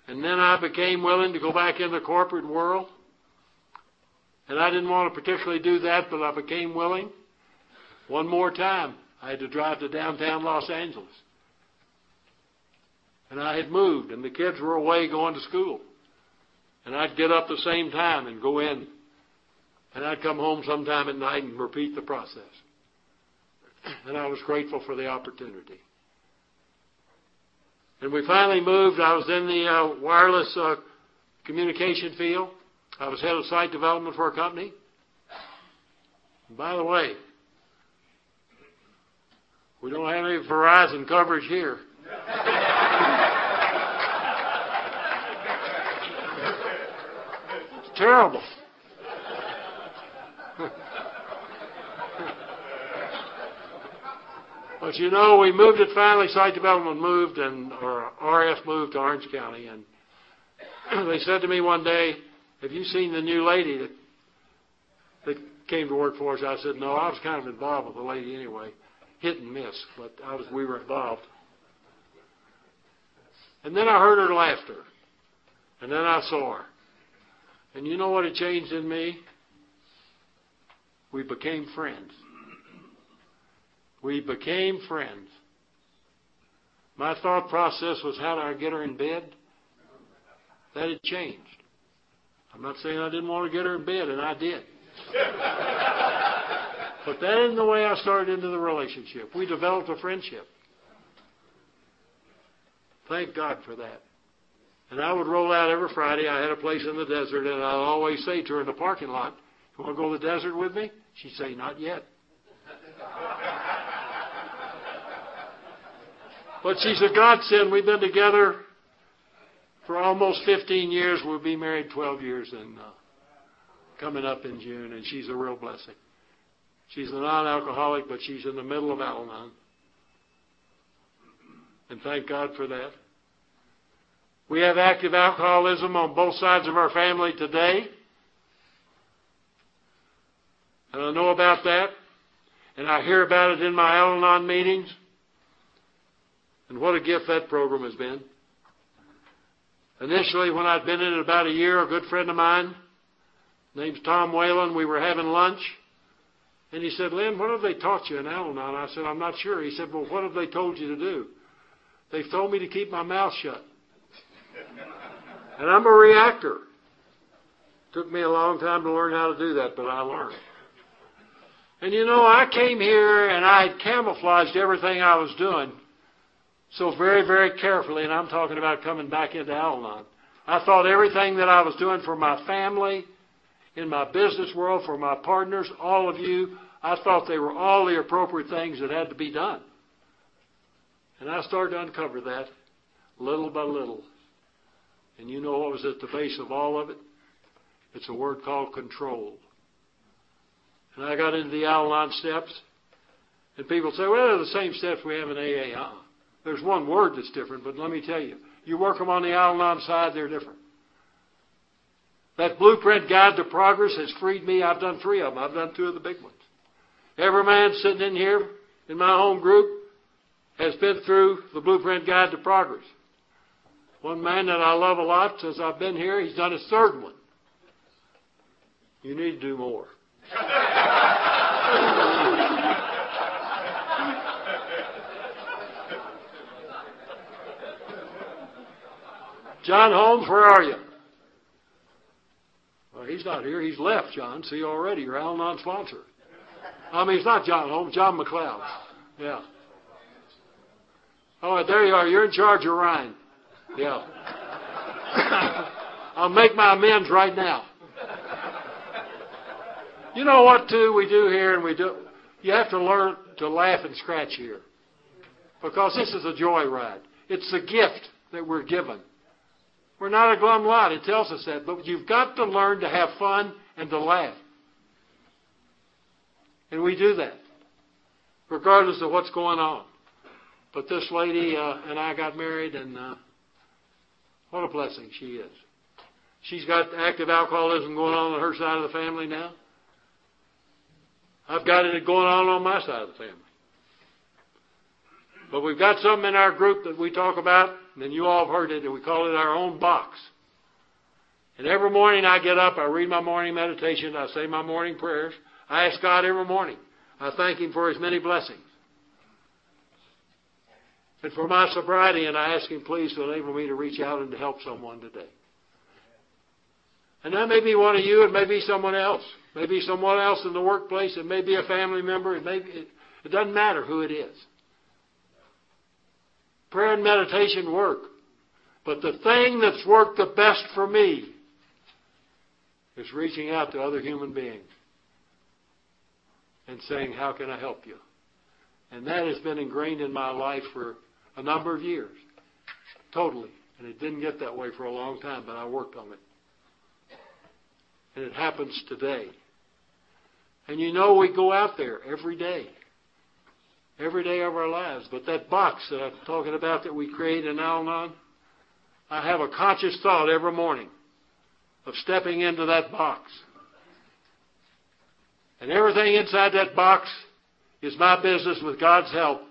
And then I became willing to go back in the corporate world. And I didn't want to particularly do that, but I became willing. One more time, I had to drive to downtown Los Angeles. And I had moved, and the kids were away going to school. And I'd get up the same time and go in. And I'd come home sometime at night and repeat the process and I was grateful for the opportunity. And we finally moved. I was in the uh, wireless uh, communication field. I was head of site development for a company. And by the way, we don't have any Verizon coverage here. it's terrible. But you know, we moved it finally, site development moved, and or RF moved to Orange County, and they said to me one day, "Have you seen the new lady that that came to work for us?" I said, "No, I was kind of involved with the lady anyway, hit and miss, but I was we were involved." And then I heard her laughter, and then I saw her, and you know what it changed in me? We became friends. We became friends. My thought process was how do I get her in bed? That had changed. I'm not saying I didn't want to get her in bed, and I did. But that isn't the way I started into the relationship. We developed a friendship. Thank God for that. And I would roll out every Friday. I had a place in the desert, and I'd always say to her in the parking lot, You want to go to the desert with me? She'd say, Not yet. But she's a godsend. We've been together for almost 15 years. We'll be married 12 years and uh, coming up in June, and she's a real blessing. She's a non-alcoholic, but she's in the middle of Al-Anon. And thank God for that. We have active alcoholism on both sides of our family today. And I know about that. And I hear about it in my Al Anon meetings. And what a gift that program has been. Initially, when I'd been in it about a year, a good friend of mine, name's Tom Whalen, we were having lunch. And he said, Lynn, what have they taught you in Al Anon? I said, I'm not sure. He said, Well, what have they told you to do? They've told me to keep my mouth shut. And I'm a reactor. Took me a long time to learn how to do that, but I learned. And you know, I came here and I had camouflaged everything I was doing so very, very carefully, and I'm talking about coming back into Al I thought everything that I was doing for my family, in my business world, for my partners, all of you, I thought they were all the appropriate things that had to be done. And I started to uncover that little by little. And you know what was at the base of all of it? It's a word called control. And I got into the Al Anon steps, and people say, well, they're the same steps we have in AA. Uh-uh. There's one word that's different, but let me tell you, you work them on the Al side, they're different. That blueprint guide to progress has freed me. I've done three of them. I've done two of the big ones. Every man sitting in here in my home group has been through the blueprint guide to progress. One man that I love a lot since I've been here, he's done his third one. You need to do more. John Holmes, where are you? Well, he's not here. He's left, John. See already, you're Al Anon sponsor. I mean, it's not John Holmes, John McLeod. Yeah. Oh, there you are. You're in charge of Ryan. Yeah. I'll make my amends right now. You know what, too, we do here, and we do. You have to learn to laugh and scratch here. Because this is a joy ride. It's a gift that we're given. We're not a glum lot. It tells us that. But you've got to learn to have fun and to laugh. And we do that, regardless of what's going on. But this lady uh, and I got married, and uh, what a blessing she is. She's got active alcoholism going on on her side of the family now. I've got it going on on my side of the family. But we've got something in our group that we talk about, and you all have heard it, and we call it our own box. And every morning I get up, I read my morning meditation, I say my morning prayers. I ask God every morning. I thank Him for His many blessings and for my sobriety, and I ask Him please to enable me to reach out and to help someone today. And that may be one of you, it may be someone else. Maybe someone else in the workplace, it may be a family member, it may be, it, it doesn't matter who it is. Prayer and meditation work. But the thing that's worked the best for me is reaching out to other human beings and saying, How can I help you? And that has been ingrained in my life for a number of years. Totally. And it didn't get that way for a long time, but I worked on it. And it happens today. And you know we go out there every day. Every day of our lives. But that box that I'm talking about that we create in Al Anon, I have a conscious thought every morning of stepping into that box. And everything inside that box is my business with God's help.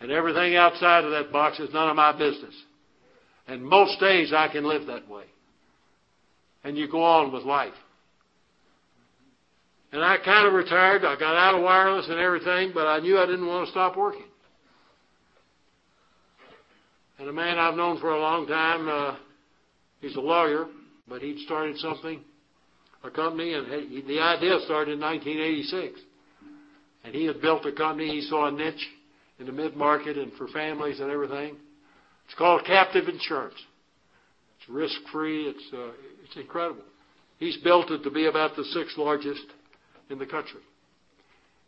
And everything outside of that box is none of my business. And most days I can live that way. And you go on with life. And I kind of retired. I got out of wireless and everything, but I knew I didn't want to stop working. And a man I've known for a long time, uh, he's a lawyer, but he'd started something, a company, and he, the idea started in 1986. and he had built a company. He saw a niche in the mid market and for families and everything. It's called captive insurance. It's risk free. It's uh, it's incredible. He's built it to be about the sixth largest in the country.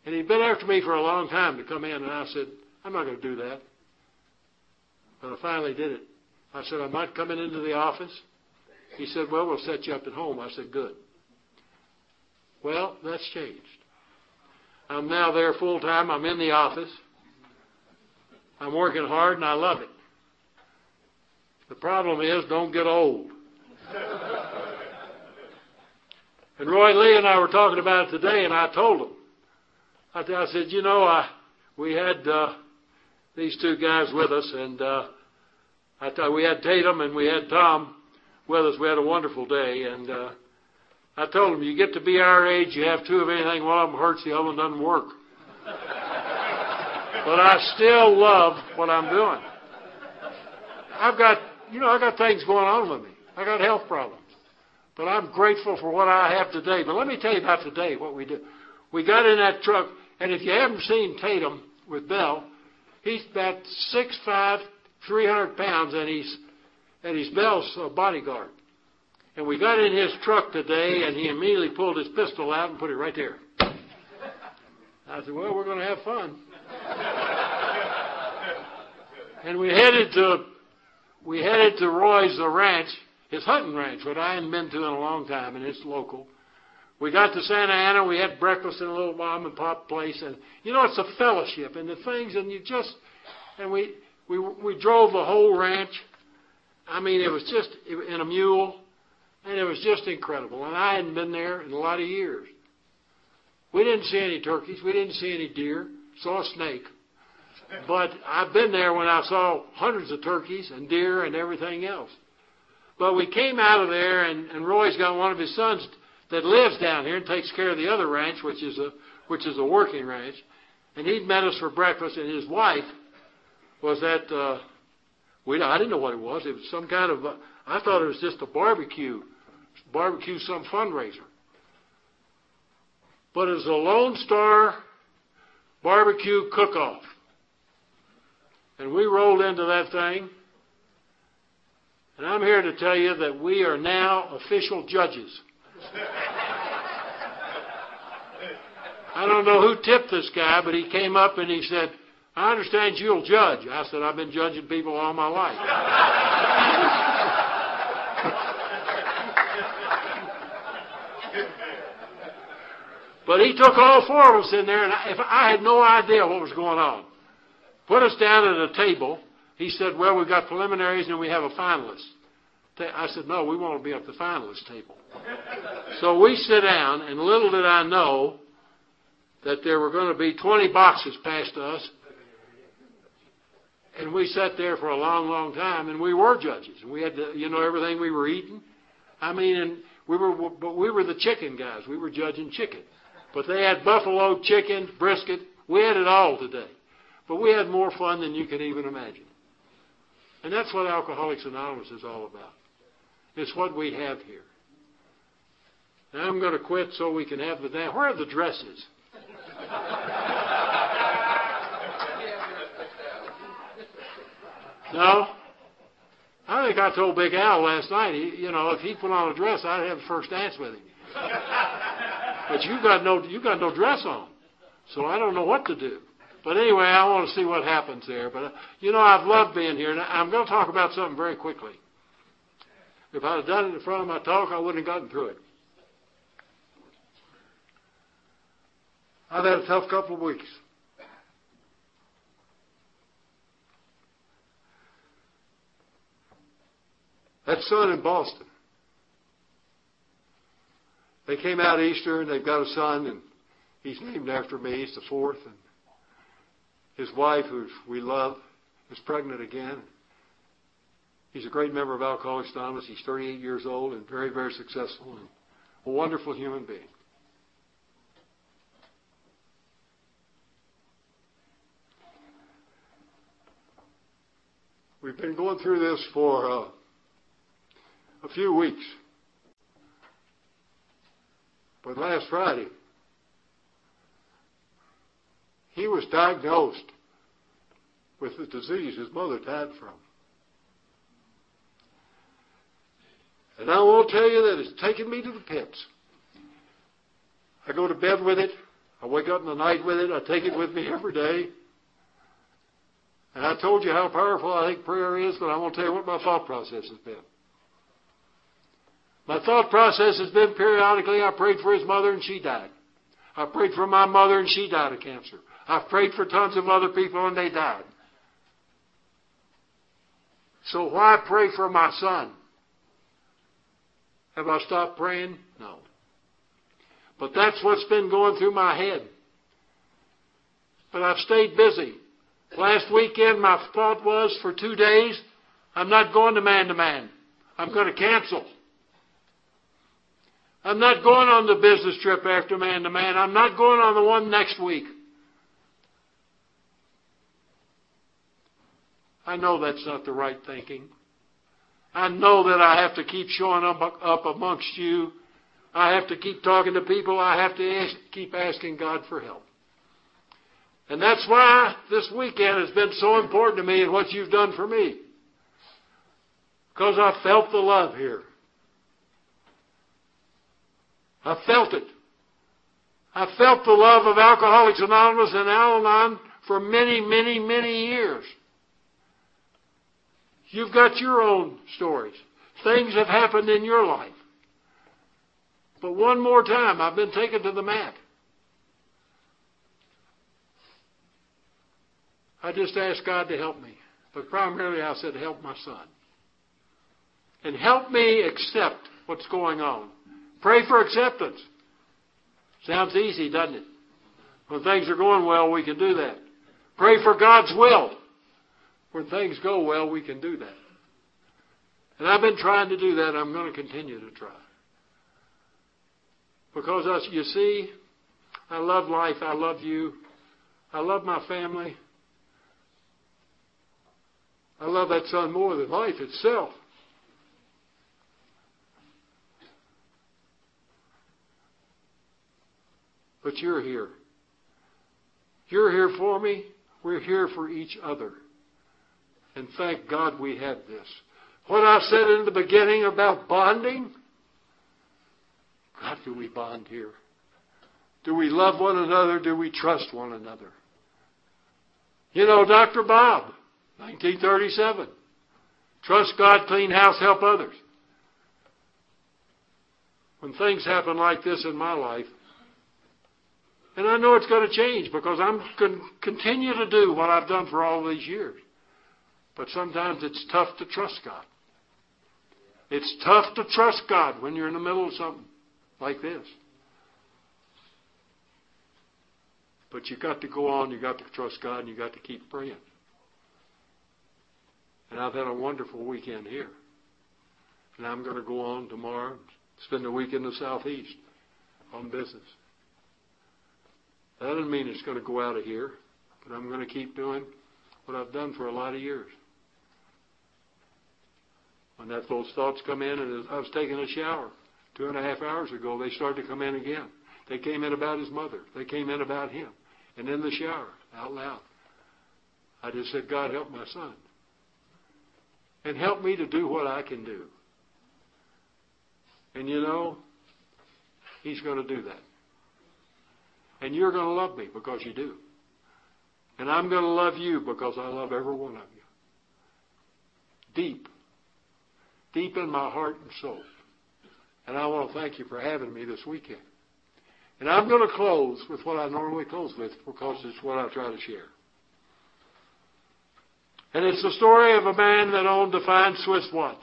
And he'd been after me for a long time to come in, and I said, I'm not going to do that. But I finally did it. I said, I'm not coming into the office. He said, Well, we'll set you up at home. I said, Good. Well, that's changed. I'm now there full time. I'm in the office. I'm working hard and I love it. The problem is, don't get old. And Roy Lee and I were talking about it today, and I told him. I, I said, you know, I, we had uh, these two guys with us, and uh, I thought we had Tatum and we had Tom with us. We had a wonderful day, and uh, I told them, you get to be our age, you have two of anything, one of them hurts, the other one doesn't work. but I still love what I'm doing. I've got, you know, I got things going on with me. I got health problems. But I'm grateful for what I have today. But let me tell you about today, what we did. We got in that truck, and if you haven't seen Tatum with Bell, he's about 6'5", 300 pounds, and he's and he's Bell's uh, bodyguard. And we got in his truck today, and he immediately pulled his pistol out and put it right there. I said, Well, we're going to have fun. and we headed to we headed to Roy's the ranch, his hunting ranch, what I hadn't been to in a long time, and it's local. We got to Santa Ana. We had breakfast in a little mom and pop place, and you know it's a fellowship and the things, and you just and we we we drove the whole ranch. I mean, it was just in a mule. And it was just incredible. And I hadn't been there in a lot of years. We didn't see any turkeys. We didn't see any deer. Saw a snake. But I've been there when I saw hundreds of turkeys and deer and everything else. But we came out of there, and, and Roy's got one of his sons that lives down here and takes care of the other ranch, which is a which is a working ranch. And he'd met us for breakfast, and his wife was at. Uh, we I didn't know what it was. It was some kind of. Uh, I thought it was just a barbecue barbecue some fundraiser. But it's a Lone Star barbecue cook-off. And we rolled into that thing. And I'm here to tell you that we are now official judges. I don't know who tipped this guy, but he came up and he said, I understand you'll judge. I said, I've been judging people all my life. But he took all four of us in there, and I, if I had no idea what was going on. Put us down at a table. He said, "Well, we've got preliminaries and we have a finalist." I said, "No, we want to be at the finalist table." so we sit down, and little did I know that there were going to be 20 boxes passed to us. And we sat there for a long, long time, and we were judges. And we had to, you know, everything we were eating. I mean, and we were, but we were the chicken guys. We were judging chicken. But they had buffalo chicken, brisket. We had it all today. But we had more fun than you can even imagine. And that's what Alcoholics Anonymous is all about. It's what we have here. I'm going to quit so we can have the dance. Where are the dresses? no? I think I told Big Al last night, he, you know, if he put on a dress, I'd have the first dance with him. But you got no you got no dress on, so I don't know what to do. But anyway, I want to see what happens there. But uh, you know, I've loved being here, and I'm going to talk about something very quickly. If I'd have done it in front of my talk, I wouldn't have gotten through it. I've had a tough couple of weeks. That son in Boston they came out Easter and they've got a son and he's named after me. He's the fourth. And his wife, who we love, is pregnant again. He's a great member of Alcoholics Anonymous. He's 38 years old and very, very successful and a wonderful human being. We've been going through this for uh, a few weeks. But last Friday, he was diagnosed with the disease his mother died from. And I will tell you that it's taken me to the pits. I go to bed with it. I wake up in the night with it. I take it with me every day. And I told you how powerful I think prayer is, but I won't tell you what my thought process has been. My thought process has been periodically, I prayed for his mother and she died. I prayed for my mother and she died of cancer. I've prayed for tons of other people and they died. So why pray for my son? Have I stopped praying? No. But that's what's been going through my head. But I've stayed busy. Last weekend, my thought was for two days, I'm not going to man to man. I'm going to cancel. I'm not going on the business trip after man to man. I'm not going on the one next week. I know that's not the right thinking. I know that I have to keep showing up, up amongst you. I have to keep talking to people. I have to ask, keep asking God for help. And that's why this weekend has been so important to me and what you've done for me. Because I felt the love here. I felt it. I felt the love of Alcoholics Anonymous and Al Anon for many, many, many years. You've got your own stories. Things have happened in your life. But one more time, I've been taken to the mat. I just asked God to help me. But primarily I said, help my son. And help me accept what's going on. Pray for acceptance. Sounds easy, doesn't it? When things are going well, we can do that. Pray for God's will. When things go well, we can do that. And I've been trying to do that. I'm going to continue to try. Because, us, you see, I love life. I love you. I love my family. I love that son more than life itself. But you're here. You're here for me. We're here for each other. And thank God we had this. What I said in the beginning about bonding, God, do we bond here? Do we love one another? Do we trust one another? You know, Dr. Bob, 1937. Trust God, clean house, help others. When things happen like this in my life, and I know it's going to change because I'm going to continue to do what I've done for all these years. But sometimes it's tough to trust God. It's tough to trust God when you're in the middle of something like this. But you got to go on, you got to trust God, and you got to keep praying. And I've had a wonderful weekend here. And I'm going to go on tomorrow spend a week in the southeast on business. That doesn't mean it's going to go out of here, but I'm going to keep doing what I've done for a lot of years. When that those thoughts come in, and I was taking a shower two and a half hours ago, they started to come in again. They came in about his mother. They came in about him. And in the shower, out loud, I just said, God, help my son. And help me to do what I can do. And you know, he's going to do that. And you're going to love me because you do. And I'm going to love you because I love every one of you. Deep. Deep in my heart and soul. And I want to thank you for having me this weekend. And I'm going to close with what I normally close with because it's what I try to share. And it's the story of a man that owned a fine Swiss watch.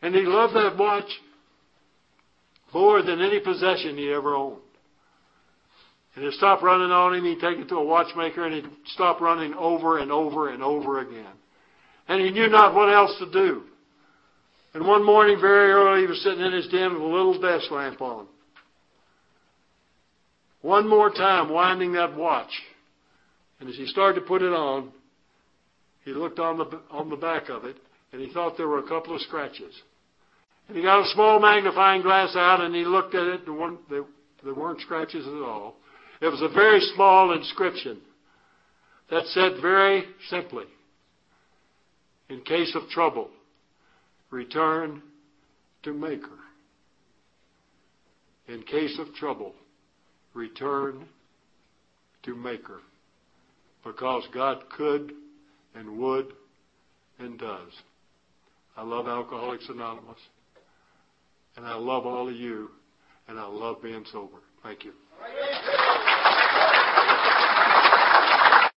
And he loved that watch more than any possession he ever owned. And it stopped running on him. He'd take it to a watchmaker and he'd stop running over and over and over again. And he knew not what else to do. And one morning, very early, he was sitting in his den with a little desk lamp on. One more time, winding that watch. And as he started to put it on, he looked on the, on the back of it, and he thought there were a couple of scratches. And he got a small magnifying glass out and he looked at it. There weren't, there, there weren't scratches at all. It was a very small inscription that said very simply, in case of trouble, return to Maker. In case of trouble, return to Maker. Because God could and would and does. I love Alcoholics Anonymous. And I love all of you. And I love being sober. Thank you.